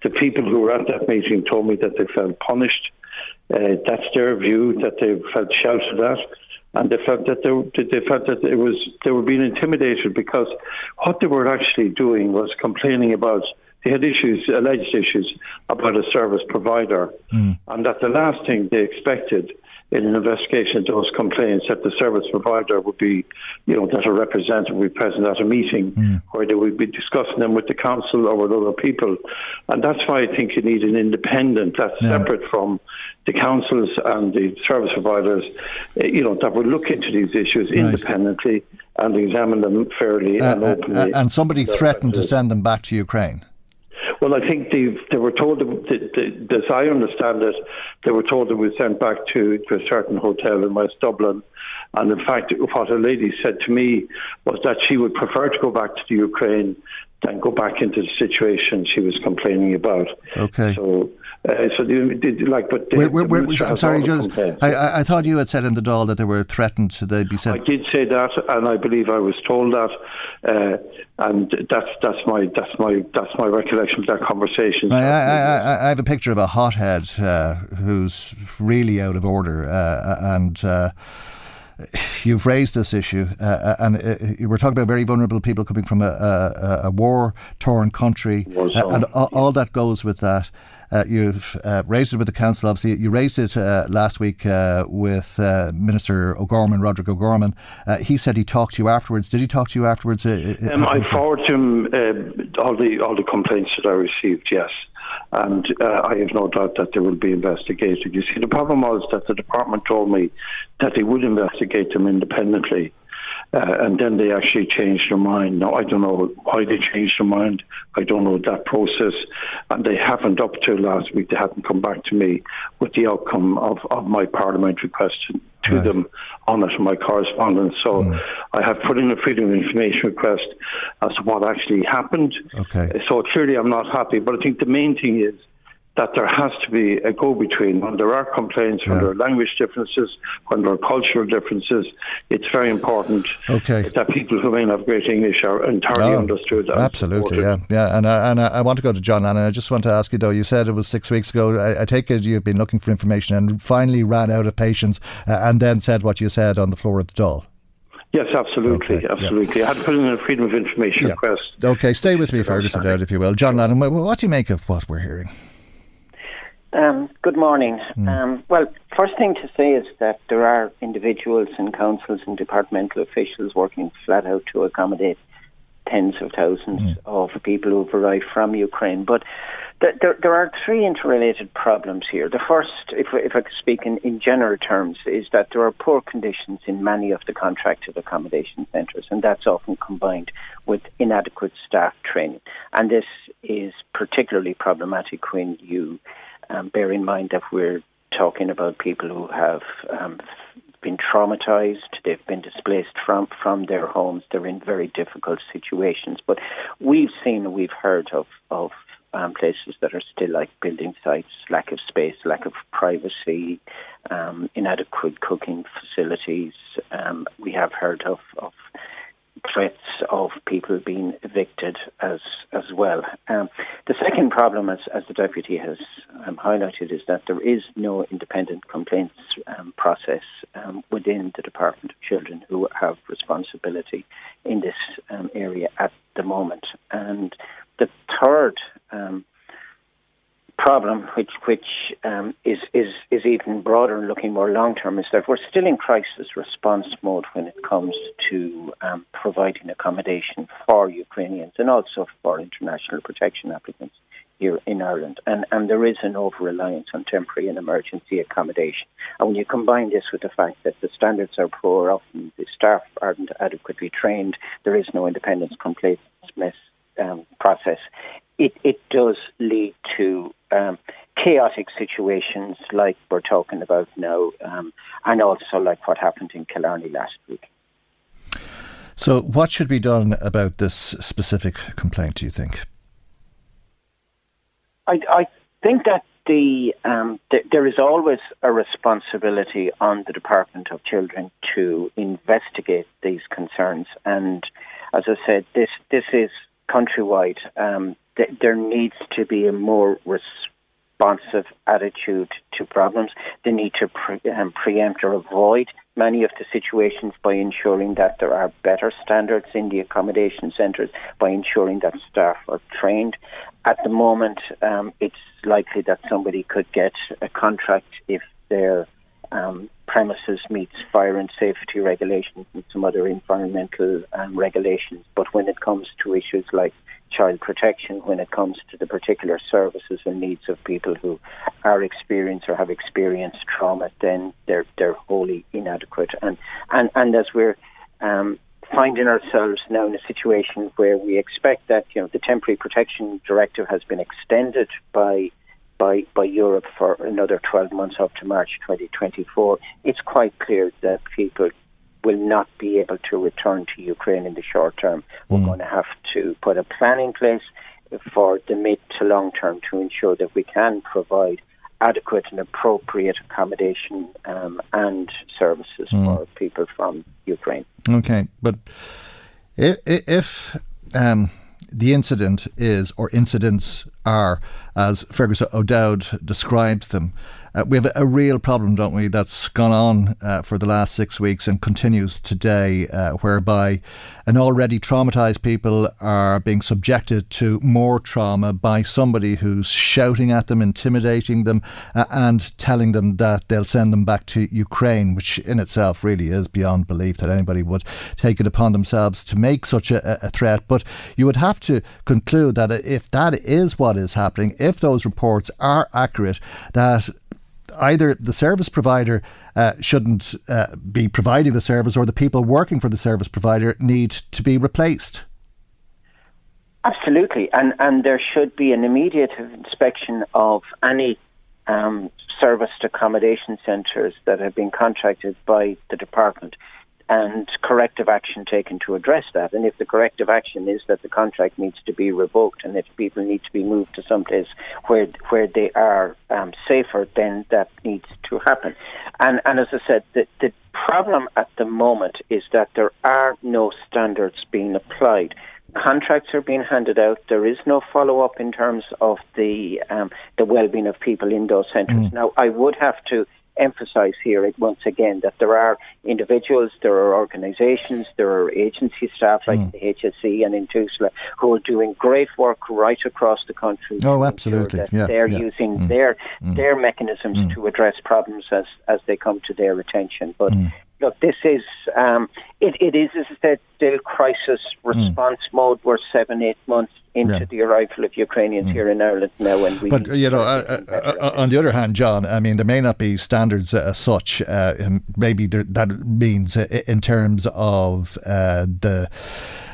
The people who were at that meeting told me that they felt punished. Uh, that's their view that they felt shouted at, and they felt that they, they felt that it was they were being intimidated because what they were actually doing was complaining about. They had issues, alleged issues about a service provider, mm. and that the last thing they expected in an investigation those complaints that the service provider would be, you know, that a representative would be present at a meeting mm. where they would be discussing them with the council or with other people. And that's why I think you need an independent that's yeah. separate from the councils and the service providers, eh, you know, that would look into these issues right. independently and examine them fairly uh, and uh, openly. Uh, and somebody threatened to send them back to Ukraine. Well, I think they they were told, that, as I understand it, they were told they were sent back to, to a certain hotel in West Dublin. And in fact, what a lady said to me was that she would prefer to go back to the Ukraine than go back into the situation she was complaining about. Okay. So uh, so they, they, like, but they, we're, we're, we're, I'm sorry, just, I, I, thought you had said in the Dáil that they were threatened they'd be sent. I did say that, and I believe I was told that, uh, and that's that's my that's my that's my recollection of that conversation. I, I, I have a picture of a hothead uh, who's really out of order, uh, and uh, you've raised this issue, uh, uh and uh, we're talking about very vulnerable people coming from a, a, a war torn country, uh, and all, all, that goes with that. Uh, you've uh, raised it with the council. Obviously, you raised it uh, last week uh, with uh, Minister O'Gorman, Roderick O'Gorman. Uh, he said he talked to you afterwards. Did he talk to you afterwards? Um, I forwarded him all the all the complaints that I received. Yes. And I have no doubt that they will be investigated. You see, the problem was that the department told me that they would investigate them independently. Uh, and then they actually changed their mind. Now, I don't know why they changed their mind. I don't know that process. And they haven't, up to last week, they haven't come back to me with the outcome of, of my parliamentary question to right. them on it, my correspondence. So mm. I have put in a freedom of information request as to what actually happened. Okay. So clearly I'm not happy. But I think the main thing is that there has to be a go between. When there are complaints, when yeah. there are language differences, when there are cultural differences, it's very important okay. that people who may not have great English are entirely oh, understood. absolutely, yeah. yeah. And, I, and I want to go to John Lannon. I just want to ask you, though, you said it was six weeks ago. I, I take it you've been looking for information and finally ran out of patience uh, and then said what you said on the floor of the Dáil. Yes, absolutely, okay, absolutely. Yeah. I had to put in a freedom of information yeah. request. Okay, stay with me, Fergus, if you will. John Lannon, what do you make of what we're hearing? Um, good morning. Mm. Um, well, first thing to say is that there are individuals and councils and departmental officials working flat out to accommodate tens of thousands mm. of people who've arrived from Ukraine. But th- there, there are three interrelated problems here. The first, if, if I could speak in, in general terms, is that there are poor conditions in many of the contracted accommodation centres, and that's often combined with inadequate staff training. And this is particularly problematic when you um, bear in mind that we're talking about people who have um, been traumatized, they've been displaced from, from their homes, they're in very difficult situations. But we've seen, we've heard of, of um, places that are still like building sites, lack of space, lack of privacy, um, inadequate cooking facilities. Um, we have heard of, of threats of people being evicted as as well. Um, the second problem, as, as the deputy has um, highlighted, is that there is no independent complaints um, process um, within the Department of Children who have responsibility in this um, area at the moment. And the third um, problem, which which um, is is is even broader and looking more long term, is that we're still in crisis response mode when it comes to um, providing accommodation for Ukrainians and also for international protection applicants here in Ireland. And and there is an over reliance on temporary and emergency accommodation. And when you combine this with the fact that the standards are poor, often the staff aren't adequately trained, there is no independence complaints um, process it, it does lead to um, chaotic situations like we're talking about now, um, and also like what happened in Killarney last week. So, what should be done about this specific complaint, do you think? I, I think that the um, th- there is always a responsibility on the Department of Children to investigate these concerns, and as I said, this this is countrywide. Um, th- there needs to be a more responsive attitude to problems. They need to pre- um, preempt or avoid many of the situations by ensuring that there are better standards in the accommodation centres, by ensuring that staff are trained. At the moment, um, it's likely that somebody could get a contract if their um, premises meets fire and safety regulations and some other environmental um, regulations. But when it comes to issues like child protection when it comes to the particular services and needs of people who are experienced or have experienced trauma, then they're they're wholly inadequate. And and and as we're um, finding ourselves now in a situation where we expect that you know the temporary protection directive has been extended by by by Europe for another 12 months up to March 2024. It's quite clear that people will not be able to return to Ukraine in the short term. We're mm. going to have to put a plan in place for the mid to long term to ensure that we can provide adequate and appropriate accommodation um, and services mm. for people from Ukraine. Okay, but if, if um, the incident is, or incidents are, as Fergus O'Dowd describes them, uh, we have a, real problem, don't we, that's gone on uh, for the last six weeks and continues today, uh, whereby an already traumatised people are being subjected to more trauma by somebody who's shouting at them, intimidating them, uh, and telling them that they'll send them back to Ukraine, which in itself really is beyond belief that anybody would take it upon themselves to make such a, a threat. But you would have to conclude that if that is what is happening, if those reports are accurate, that either the service provider uh, shouldn't uh, be providing the service or the people working for the service provider need to be replaced. Absolutely, and and there should be an immediate inspection of any um, serviced accommodation centres that have been contracted by the department and corrective action taken to address that. And if the corrective action is that the contract needs to be revoked and if people need to be moved to someplace where where they are um, safer, then that needs to happen. And and as I said, the, the problem at the moment is that there are no standards being applied contracts are being handed out. There is no follow up in terms of the um, the well being of people in those centres. Mm. Now, I would have to emphasize here once again that there are individuals, there are organisations, there are agency staff like mm. the HSE and in TUSLA who are doing great work right across the country. Oh, absolutely. Yeah, they're yeah. using mm. their mm. their mechanisms mm. to address problems as as they come to their attention. But mm. look, this is um, it, it is as I said still crisis response mode. We're seven eight months into yeah. the arrival of Ukrainians mm. here in Ireland now. And we but you know, uh, uh, uh, on the other hand, John, I mean, there may not be standards as such. Uh, maybe there, that means uh, in terms of uh, the.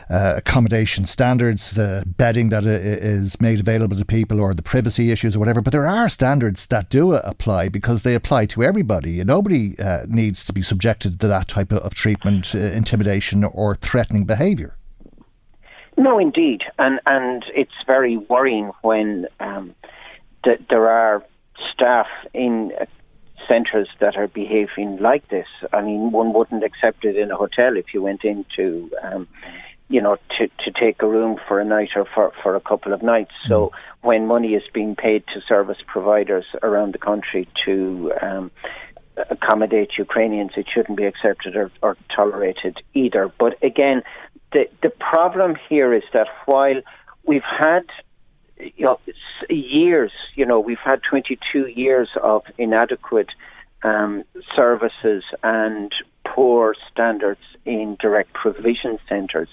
Uh, accommodation standards, the bedding that is made available to people, or the privacy issues, or whatever. But there are standards that do apply because they apply to everybody. Nobody uh, needs to be subjected to that type of treatment, uh, intimidation, or threatening behaviour. No, indeed, and and it's very worrying when um, th- there are staff in uh, centres that are behaving like this. I mean, one wouldn't accept it in a hotel if you went into, um, you know, to, to take a room for a night or for, for a couple of nights. So when money is being paid to service providers around the country to um, accommodate Ukrainians, it shouldn't be accepted or, or tolerated either. But again, the the problem here is that while we've had you know, years, you know, we've had 22 years of inadequate um, services and poor standards in direct provision centres.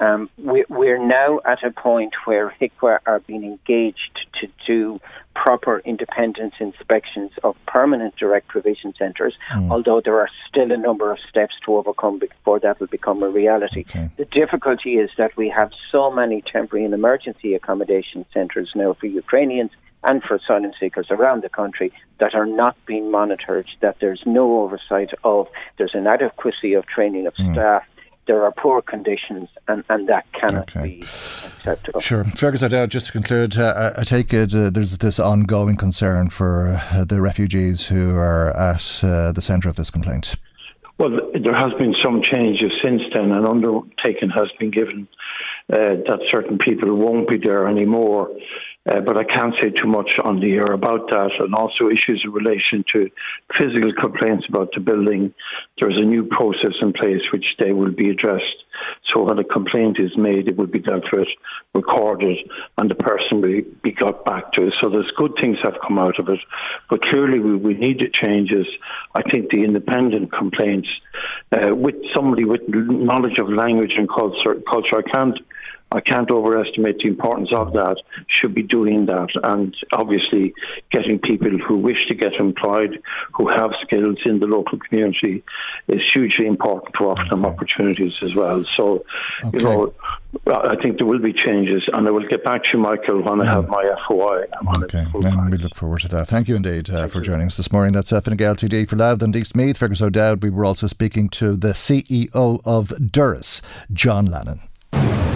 Um, we, we're now at a point where HIQA are being engaged to do proper independent inspections of permanent direct provision centres, mm. although there are still a number of steps to overcome before that will become a reality. Okay. The difficulty is that we have so many temporary and emergency accommodation centres now for Ukrainians and for asylum seekers around the country that are not being monitored, that there's no oversight of, there's inadequacy of training of mm. staff, there are poor conditions, and, and that cannot okay. be acceptable. Sure. Fergus O'Dowd, just to conclude, uh, I take it uh, there's this ongoing concern for uh, the refugees who are at uh, the centre of this complaint. Well, there has been some changes since then. An undertaking has been given uh, that certain people won't be there anymore. Uh, but I can't say too much on the air about that. And also issues in relation to physical complaints about the building. There's a new process in place which they will be addressed. So when a complaint is made, it will be dealt with, recorded, and the person will be got back to. So there's good things have come out of it. But clearly we, we need changes. I think the independent complaints uh, with somebody with knowledge of language and culture, culture I can't I can't overestimate the importance of that, should be doing that. And obviously, getting people who wish to get employed, who have skills in the local community, is hugely important to offer them opportunities as well. So, okay. you know, I think there will be changes, and I will get back to you, Michael, when I have my FOI. Okay, and we look forward to that. Thank you indeed uh, for joining us this morning. That's uh, Fine Gael TD for Louth and East Meath, Fergus O'Dowd. We were also speaking to the CEO of Doras, John Lannon.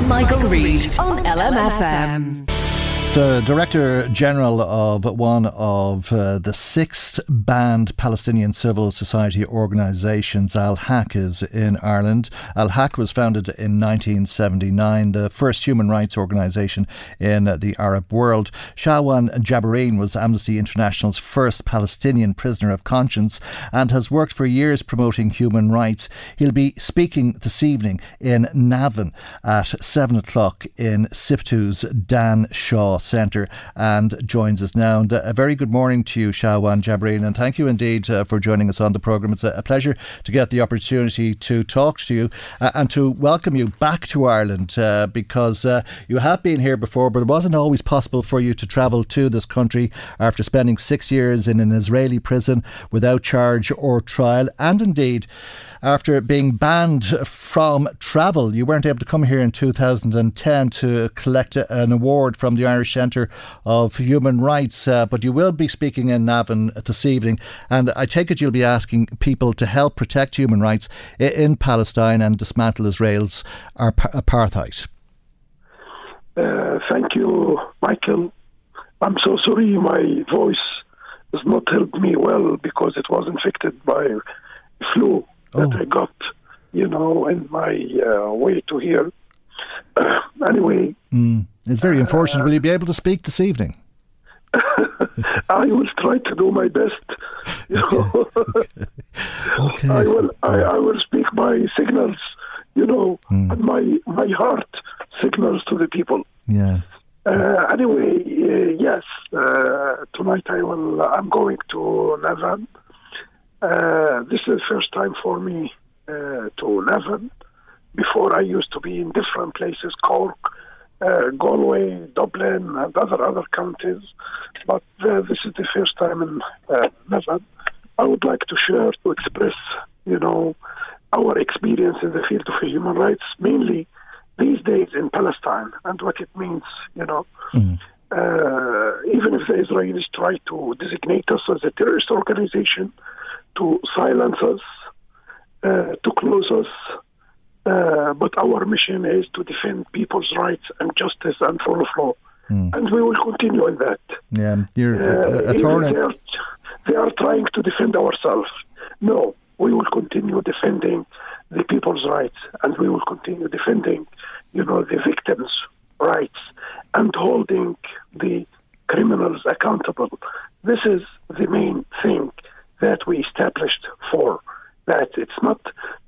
Michael, Michael Reade on LMFM. The Director General of one of uh, the six banned Palestinian civil society organisations, Al Haq, is in Ireland. Al Haq was founded in 1979, the first human rights organisation in the Arab world. Shawan Jabarin was Amnesty International's first Palestinian prisoner of conscience and has worked for years promoting human rights. He'll be speaking this evening in Navan at 7 o'clock in SIPTU's Dan Shaw Centre and joins us now. And uh, a very good morning to you, Shawan Jabarin, and thank you indeed uh, for joining us on the programme. It's a, a, pleasure to get the opportunity to talk to you uh, and to welcome you back to Ireland uh, because uh, you have been here before, but it wasn't always possible for you to travel to this country after spending six years in an Israeli prison without charge or trial, and indeed after being banned from travel. You weren't able to come here in 2010 to collect an award from the Irish Centre of Human Rights, uh, but you will be speaking in Navan this evening. And I take it you'll be asking people to help protect human rights in Palestine and dismantle Israel's apartheid. Uh, thank you, Michael. I'm so sorry my voice has not helped me well because it was infected by flu that oh. I got, you know, in my uh, way to here. Uh, *coughs* anyway. Mm. It's very unfortunate. Will you be able to speak this evening? *laughs* I will try to do my best. You know. okay. *laughs* okay. I will. I, I, will speak my signals. You know, mm. and my my heart signals to the people. Yeah. Uh, anyway, uh, yes. Uh, tonight I will. I'm going to Navan uh, this is the first time for me uh, to Navan. Before I used to be in different places, Cork, uh, Galway, Dublin, and other other counties, but uh, this is the first time in uh, Navan. I would like to share to express, you know, our experience in the field of human rights, mainly these days in Palestine, and what it means, you know. Mm. Uh, even if the Israelis try to designate us as a terrorist organization, to silence us, uh, to close us. Uh, but our mission is to defend people's rights and justice and rule of law. Mm. And we will continue in that. Yeah, you're uh, a, a they, are, they are trying to defend ourselves. No, we will continue defending the people's rights and we will continue defending, you know, the victims' rights and holding the criminals accountable. This is the main thing that we established for that. It's not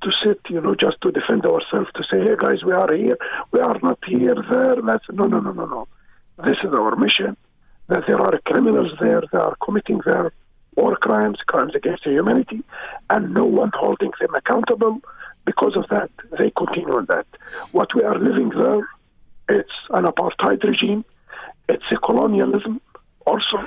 to sit, you know, just to defend ourselves, to say, hey guys, we are here, we are not here, there. That's no, no, no, no, no. This is our mission. That there are criminals there, they are committing their war crimes, crimes against humanity, and no one holding them accountable. Because of that, they continue on that. What we are living there, it's an apartheid regime, it's a colonialism also.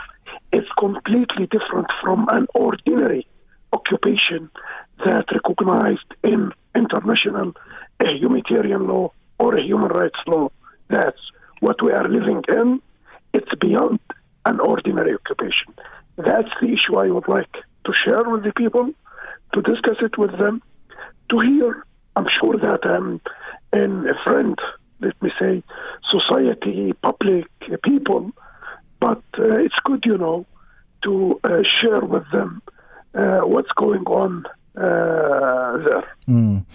It's completely different from an ordinary occupation that recognized in international humanitarian law or a human rights law. That's what we are living in. It's beyond an ordinary occupation. That's the issue I would like to share with the people, to discuss it with them, to hear. I'm sure that I'm in a friend, let me say, society, public, people, but uh, it's good, you know, to uh, share with them uh, what's going on uh, there. Mm.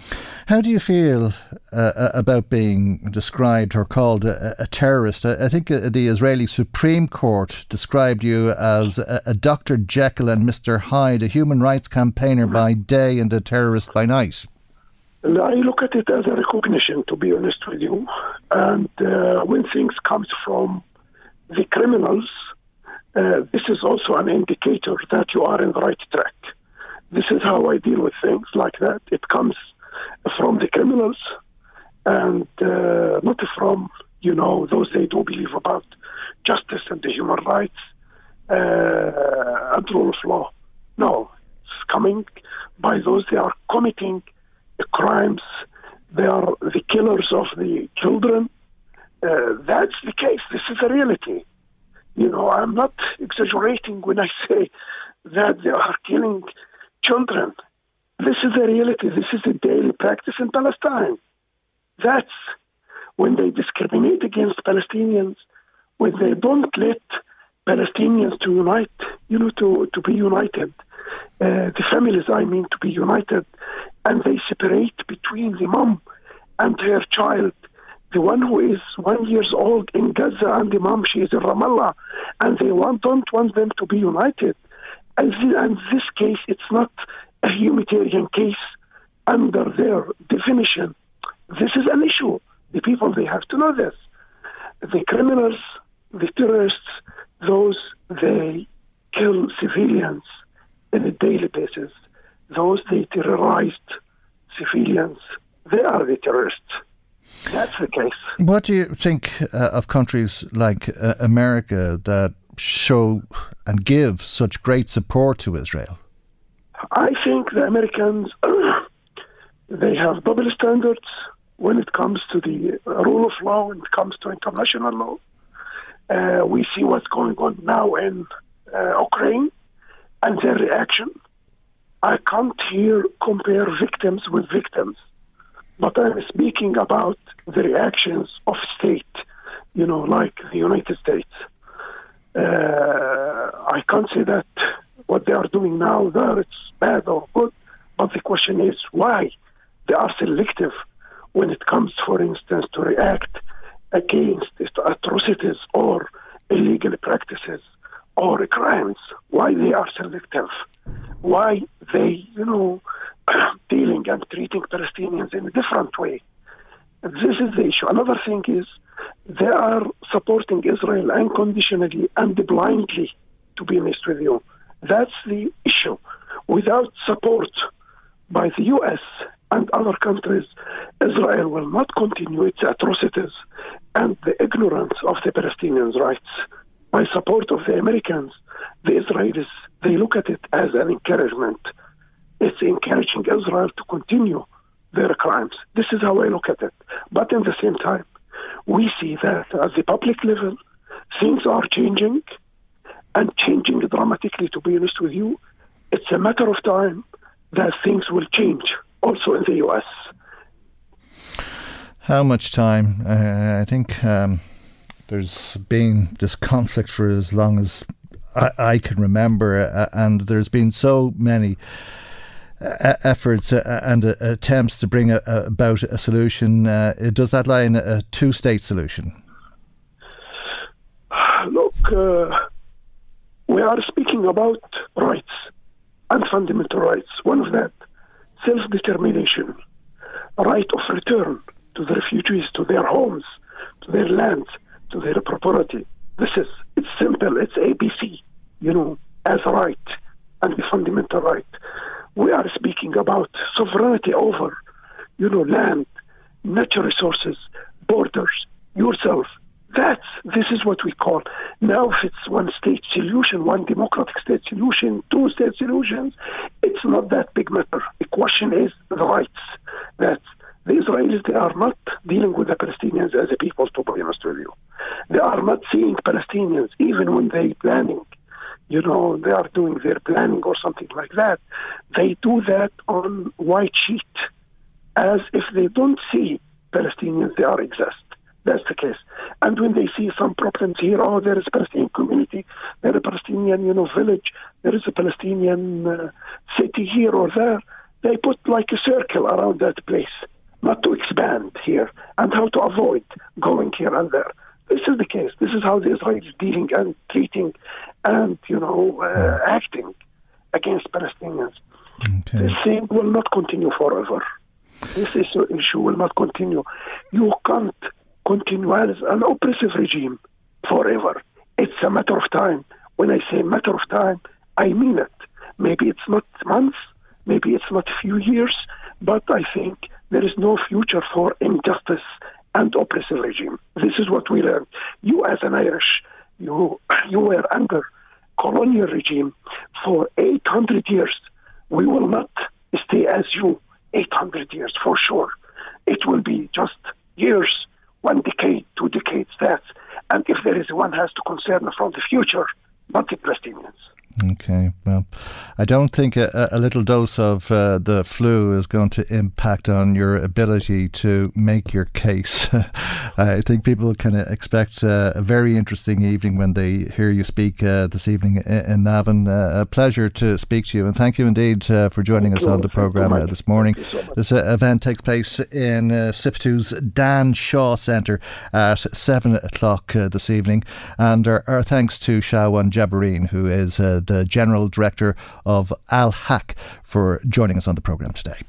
How do you feel uh, about being described or called a, a terrorist? I, I, think the Israeli Supreme Court described you as a, a, Dr. Jekyll and Mr. Hyde, a human rights campaigner by day and a terrorist by night. I look at it as a recognition, to be honest with you. And uh, when things comes from the criminals, uh, this is also an indicator that you are in the right track. This is how I deal with things like that. It comes from the criminals and uh, not from, you know, those they do believe about justice and the human rights uh, and rule of law. No, it's coming by those they are committing crimes. They are the killers of the children. Uh, that's the case. This is a reality. You know, I'm not exaggerating when I *laughs* say that they are killing children. This is a reality. This is a daily practice in Palestine. That's when they discriminate against Palestinians, when they don't let Palestinians to unite, you know, to, to be united, uh, the families, I mean, to be united, and they separate between the mom and her child, the one who is one years old in Gaza and the mom, she is in Ramallah, and they want, don't want them to be united. And, in this case, it's not a humanitarian case under their definition. This is an issue. The people, they have to know this. The criminals, the terrorists, those, they kill civilians on a daily basis. Those, they terrorized civilians. They are the terrorists. That's the case. What do you think uh, of countries like uh, America that show and give such great support to Israel? I think the Americans *clears throat* they have double standards when it comes to the rule of law, when it comes to international law. Uh, we see what's going on now in uh, Ukraine and their reaction. I can't here compare victims with victims, but I'm speaking about the reactions of state, you know, like the United States. Uh, I can't say that what they are doing now there it's bad or good, but the question is why they are selective when it comes, for instance, to react against atrocities or illegal practices or crimes. Why they are selective? Why they, you know, *clears throat* dealing and treating Palestinians in a different way? This is the issue. Another thing is they are supporting Israel unconditionally and blindly, to be honest with you. That's the issue. Without support by the U.S. and other countries, Israel will not continue its atrocities and the ignorance of the Palestinians' rights. By support of the Americans, the Israelis, they look at it as an encouragement. It's encouraging Israel to continue their crimes. This is how I look at it. But at the same time, we see that at the public level, things are changing and changing dramatically, to be honest with you. It's a matter of time that things will change also in the US. How much time? Uh, I think um, there's been this conflict for as long as I, I can remember, uh, and there's been so many. Uh, efforts uh, and uh, attempts to bring about a solution. does that lie in a two state solution? *sighs* Look, we are speaking about rights and fundamental rights. One of that, self determination, right of return to the refugees, to their homes, to their lands, to their property. This is, it's simple, it's ABC, you know, as a right and the fundamental right. We are speaking about sovereignty over, you know, land, natural resources, borders, yourself. That's this is what we call now. If it's one state solution, one democratic state solution, two state solutions, it's not that big matter. The question is the rights that the Israelis they are not dealing with the Palestinians as a people. To be honest with you, they are not seeing Palestinians even when they planning you know, they are doing their planning or something like that, they do that on white sheet as if they don't see Palestinians, they are exist. That's the case. And when they see some problems here, oh, there is a Palestinian community, there is a Palestinian, you know, village, there is a Palestinian uh, city here or there, they put like a circle around that place, not to expand here, and how to avoid going here and there. This is the case. This is how the Israelis dealing and treating and, you know, uh, acting against Palestinians. Okay. This thing will not continue forever. This issue, issue will not continue. You can't continue as an oppressive regime forever. It's a matter of time. When I say matter of time, I mean it. Maybe it's not months, maybe it's not a few years, but I think there is no future for injustice and oppressive regime. This is what we learned. You, as an Irish, you *clears throat* you were under colonial regime for 800 years. We will not stay as you 800 years for sure. It will be just years, one decade, two decades. That, and if there is one has to concern from the future, not the Palestinians. Okay, well, I don't think a, a little dose of uh, the flu is going to impact on your ability to make your case. *laughs* I think people can expect uh, a very interesting evening when they hear you speak uh, this evening in, Navan. Uh, a pleasure to speak to you, and thank you indeed uh, for joining thank us on the programme this morning. So this event takes place in uh, SIPTU's Dan Shaw Centre at 7 o'clock this evening, and our, our, thanks to Shawan Jabarin, who is the General Director of Al Haq, for joining us on the programme today.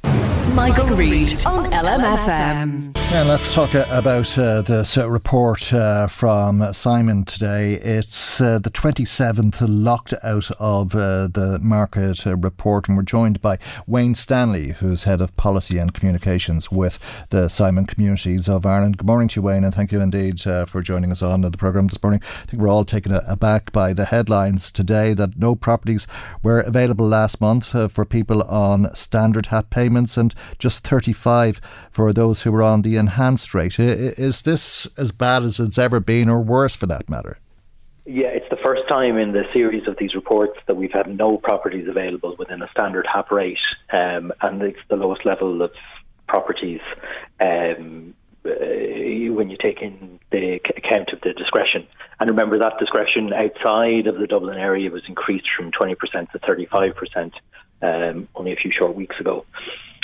Michael, Reade on LMFM. And let's talk uh, about uh, this uh, report uh, from Simon today. It's uh, the 27th locked out of uh, the market report, and we're joined by Wayne Stanley, who's head of policy and communications with the Simon Communities of Ireland. Good morning to you, Wayne, and thank you indeed for joining us on the programme this morning. I think we're all taken aback by the headlines today that no properties were available last month for people on standard HAP payments and just 35 for those who were on the enhanced rate. Is this as bad as it's ever been, or worse for that matter? Yeah, it's the first time in the series of these reports that we've had no properties available within a standard HAP rate, um, and it's the lowest level of properties um, uh, when you take in the account of the discretion. And remember that discretion outside of the Dublin area was increased from 20% to 35% um, only a few short weeks ago.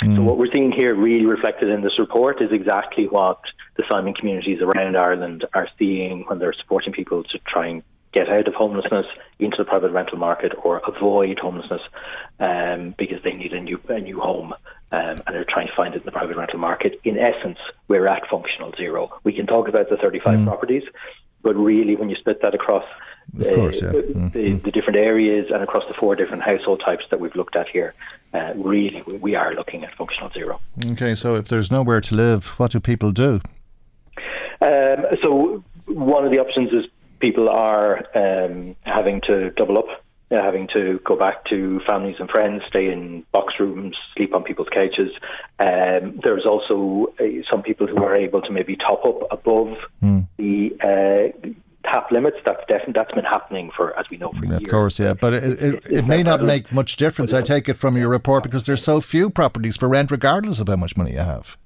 Mm. So what we're seeing here, really reflected in this report, is exactly what the Simon communities around Ireland are seeing when they're supporting people to try and get out of homelessness into the private rental market or avoid homelessness um, because they need a new a new home um, and they're trying to find it in the private rental market. In essence, we're at functional zero. We can talk about the 35 mm. properties, but really, when you split that across of course, yeah. mm-hmm. the, the, different areas and across the four different household types that we've looked at here, uh, really we are looking at functional zero. Okay, so if there's nowhere to live, what do people do? Um, so one of the options is people are um, having to double up. Uh, having to go back to families and friends, stay in box rooms, sleep on people's couches. Um, there's also uh, some people who are able to maybe top up above mm. the uh, HAP limits. That's definitely that's been happening for, as we know, for yeah, years. Of course, yeah, but it, it, it may not make much difference. I take it from your report because there's so few properties for rent, regardless of how much money you have.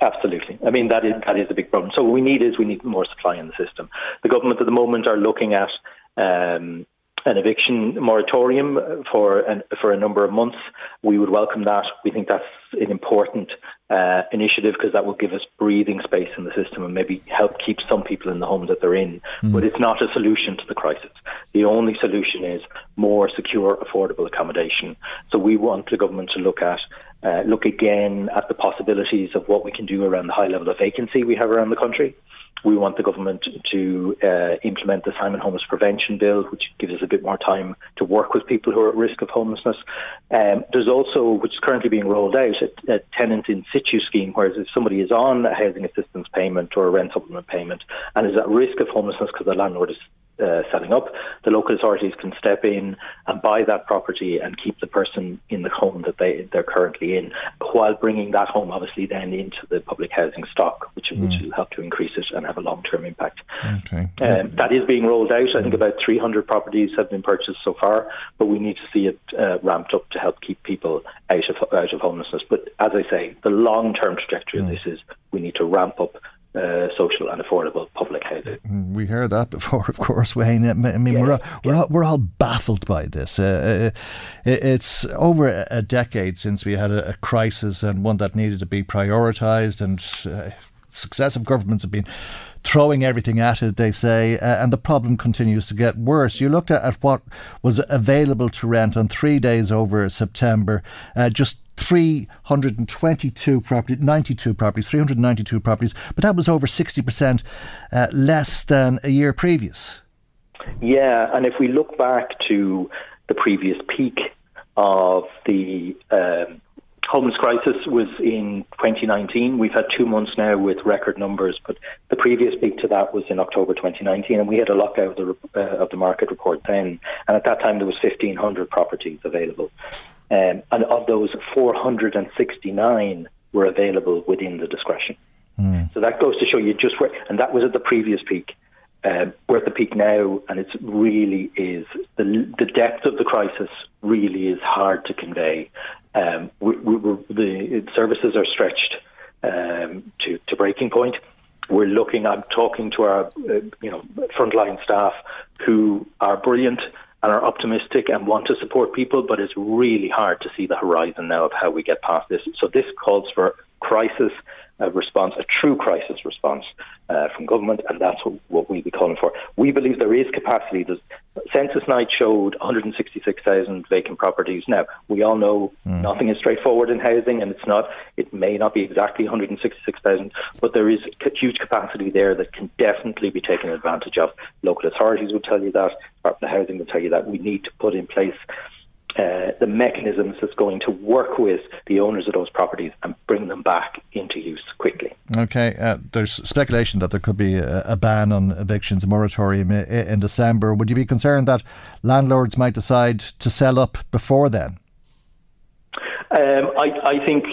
Absolutely. I mean that is that is the big problem. So what we need is we need more supply in the system. The government at the moment are looking at um, an eviction moratorium for an, for a number of months. We would welcome that. We think that's an important uh, initiative because that will give us breathing space in the system and maybe help keep some people in the homes that they're in. Mm. But it's not a solution to the crisis. The only solution is more secure, affordable accommodation. So we want the government to look at uh, look again at the possibilities of what we can do around the high level of vacancy we have around the country. We want the government to uh, implement the Simon Homeless Prevention Bill, which gives us a bit more time to work with people who are at risk of homelessness. Um, there's also, which is currently being rolled out, a, a, tenant in situ scheme, where if somebody is on a housing assistance payment or a rent supplement payment and is at risk of homelessness because the landlord is uh, setting up, the local authorities can step in and buy that property and keep the person in the home that they they're currently in, while bringing that home obviously then into the public housing stock, which mm. which will help to increase it and have a long term impact. Okay, um, that is being rolled out. I think about 300 properties have been purchased so far, but we need to see it uh, ramped up to help keep people out of out of homelessness. But as I say, the long term trajectory mm. of this is we need to ramp up uh, social and affordable public housing. Mm, we heard that before, *laughs* of course, Wayne. I mean, yeah, we're all, we're all, we're all baffled by this. Uh, uh it's over a decade since we had a, a, crisis and one that needed to be prioritised, and uh, successive governments have been throwing everything at it, they say, uh, and the problem continues to get worse. You looked at, at, what was available to rent on three days over September, uh, just 322 properties, 92 properties, 392 properties, but that was over 60% uh, less than a year previous. Yeah, and if we look back to the previous peak of the um, homeless crisis was in 2019. We've had two months now with record numbers, but the previous peak to that was in October 2019, and we had a lockout of the, uh, of the market report then. And at that time, there was 1,500 properties available. Um, and of those, 469 were available within the discretion. Mm. So that goes to show you just where, and that was at the previous peak. Um, we're at the peak now, and it really is the the depth of the crisis really is hard to convey. Um, we, we, the services are stretched um, to to breaking point. We're looking. I'm talking to our uh, you know frontline staff who are brilliant and are optimistic and want to support people, but it's really hard to see the horizon now of how we get past this. So this calls for crisis a response, a true crisis response uh, from government, and that's what, what we'll be calling for. We believe there is capacity. The census night showed 166,000 vacant properties. Now, we all know mm. nothing is straightforward in housing, and it's not. It may not be exactly 166,000, but there is huge capacity there that can definitely be taken advantage of. Local authorities will tell you that. Department of Housing will tell you that. We need to put in place uh, the mechanisms that's going to work with the owners of those properties and bring them back into use quickly. Okay, uh, there's speculation that there could be a, a, ban on evictions, a moratorium in, in December. Would you be concerned that landlords might decide to sell up before then? Um, I, I, think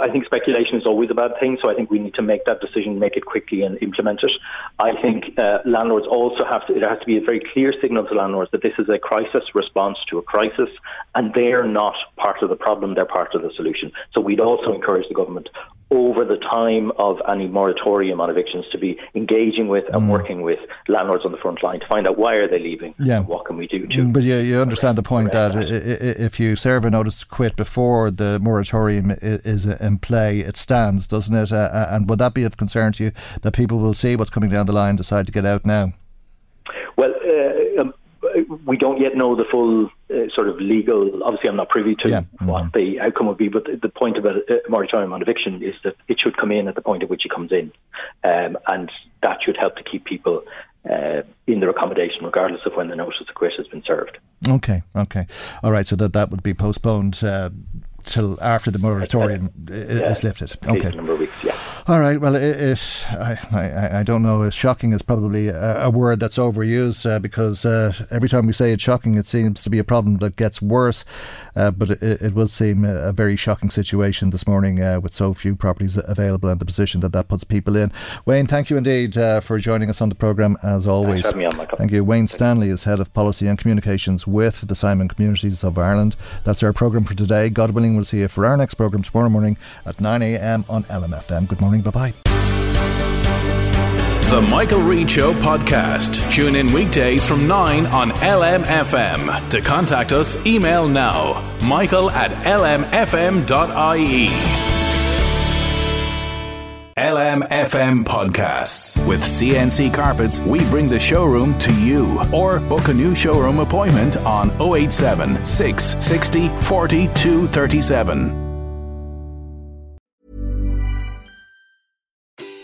I think speculation is always a bad thing, so I think we need to make that decision, make it quickly, and implement it. I think uh, landlords also have to. It has to be a very clear signal to landlords that this is a crisis response to a crisis, and they're not part of the problem; they're part of the solution. So we'd also encourage the government over the time of any moratorium on evictions to be engaging with and mm. working with landlords on the front line to find out why are they leaving yeah. what can we do to but you, you understand the point that, that if you serve a notice to quit before the moratorium is in play it stands doesn't it and would that be of concern to you that people will see what's coming down the line decide to get out now we don't yet know the full uh, sort of legal. Obviously, I'm not privy to yeah. mm-hmm. what the outcome would be, but the, the point about a moratorium on eviction is that it should come in at the point at which it comes in, um, and that should help to keep people uh, in their accommodation, regardless of when the notice of quit has been served. Okay, okay, all right. So that that would be postponed. Uh, till after the moratorium uh, is lifted. Okay. a Number of weeks, yeah. All right. Well, it, it I, I, I don't know. Shocking is probably a, a word that's overused uh, because uh, every time we say it's shocking, it seems to be a problem that gets worse. Uh, but it, it, will seem a very shocking situation this morning uh, with so few properties available and the position that that puts people in. Wayne, thank you indeed uh, for joining us on the programme as always. On, thank you. Wayne Stanley is head of policy and communications with the Simon Communities of Ireland. That's our programme for today. God willing, we'll see you for our next programme tomorrow morning at 9 a.m. on LMFM. Good morning. Bye bye. The Michael Reade Show podcast. Tune in weekdays from 9 on LMFM. To contact us, email now michael at lmfm.ie. LMFM podcasts. With CNC Carpets, we bring the showroom to you. Or book a new showroom appointment on 087 660 4237.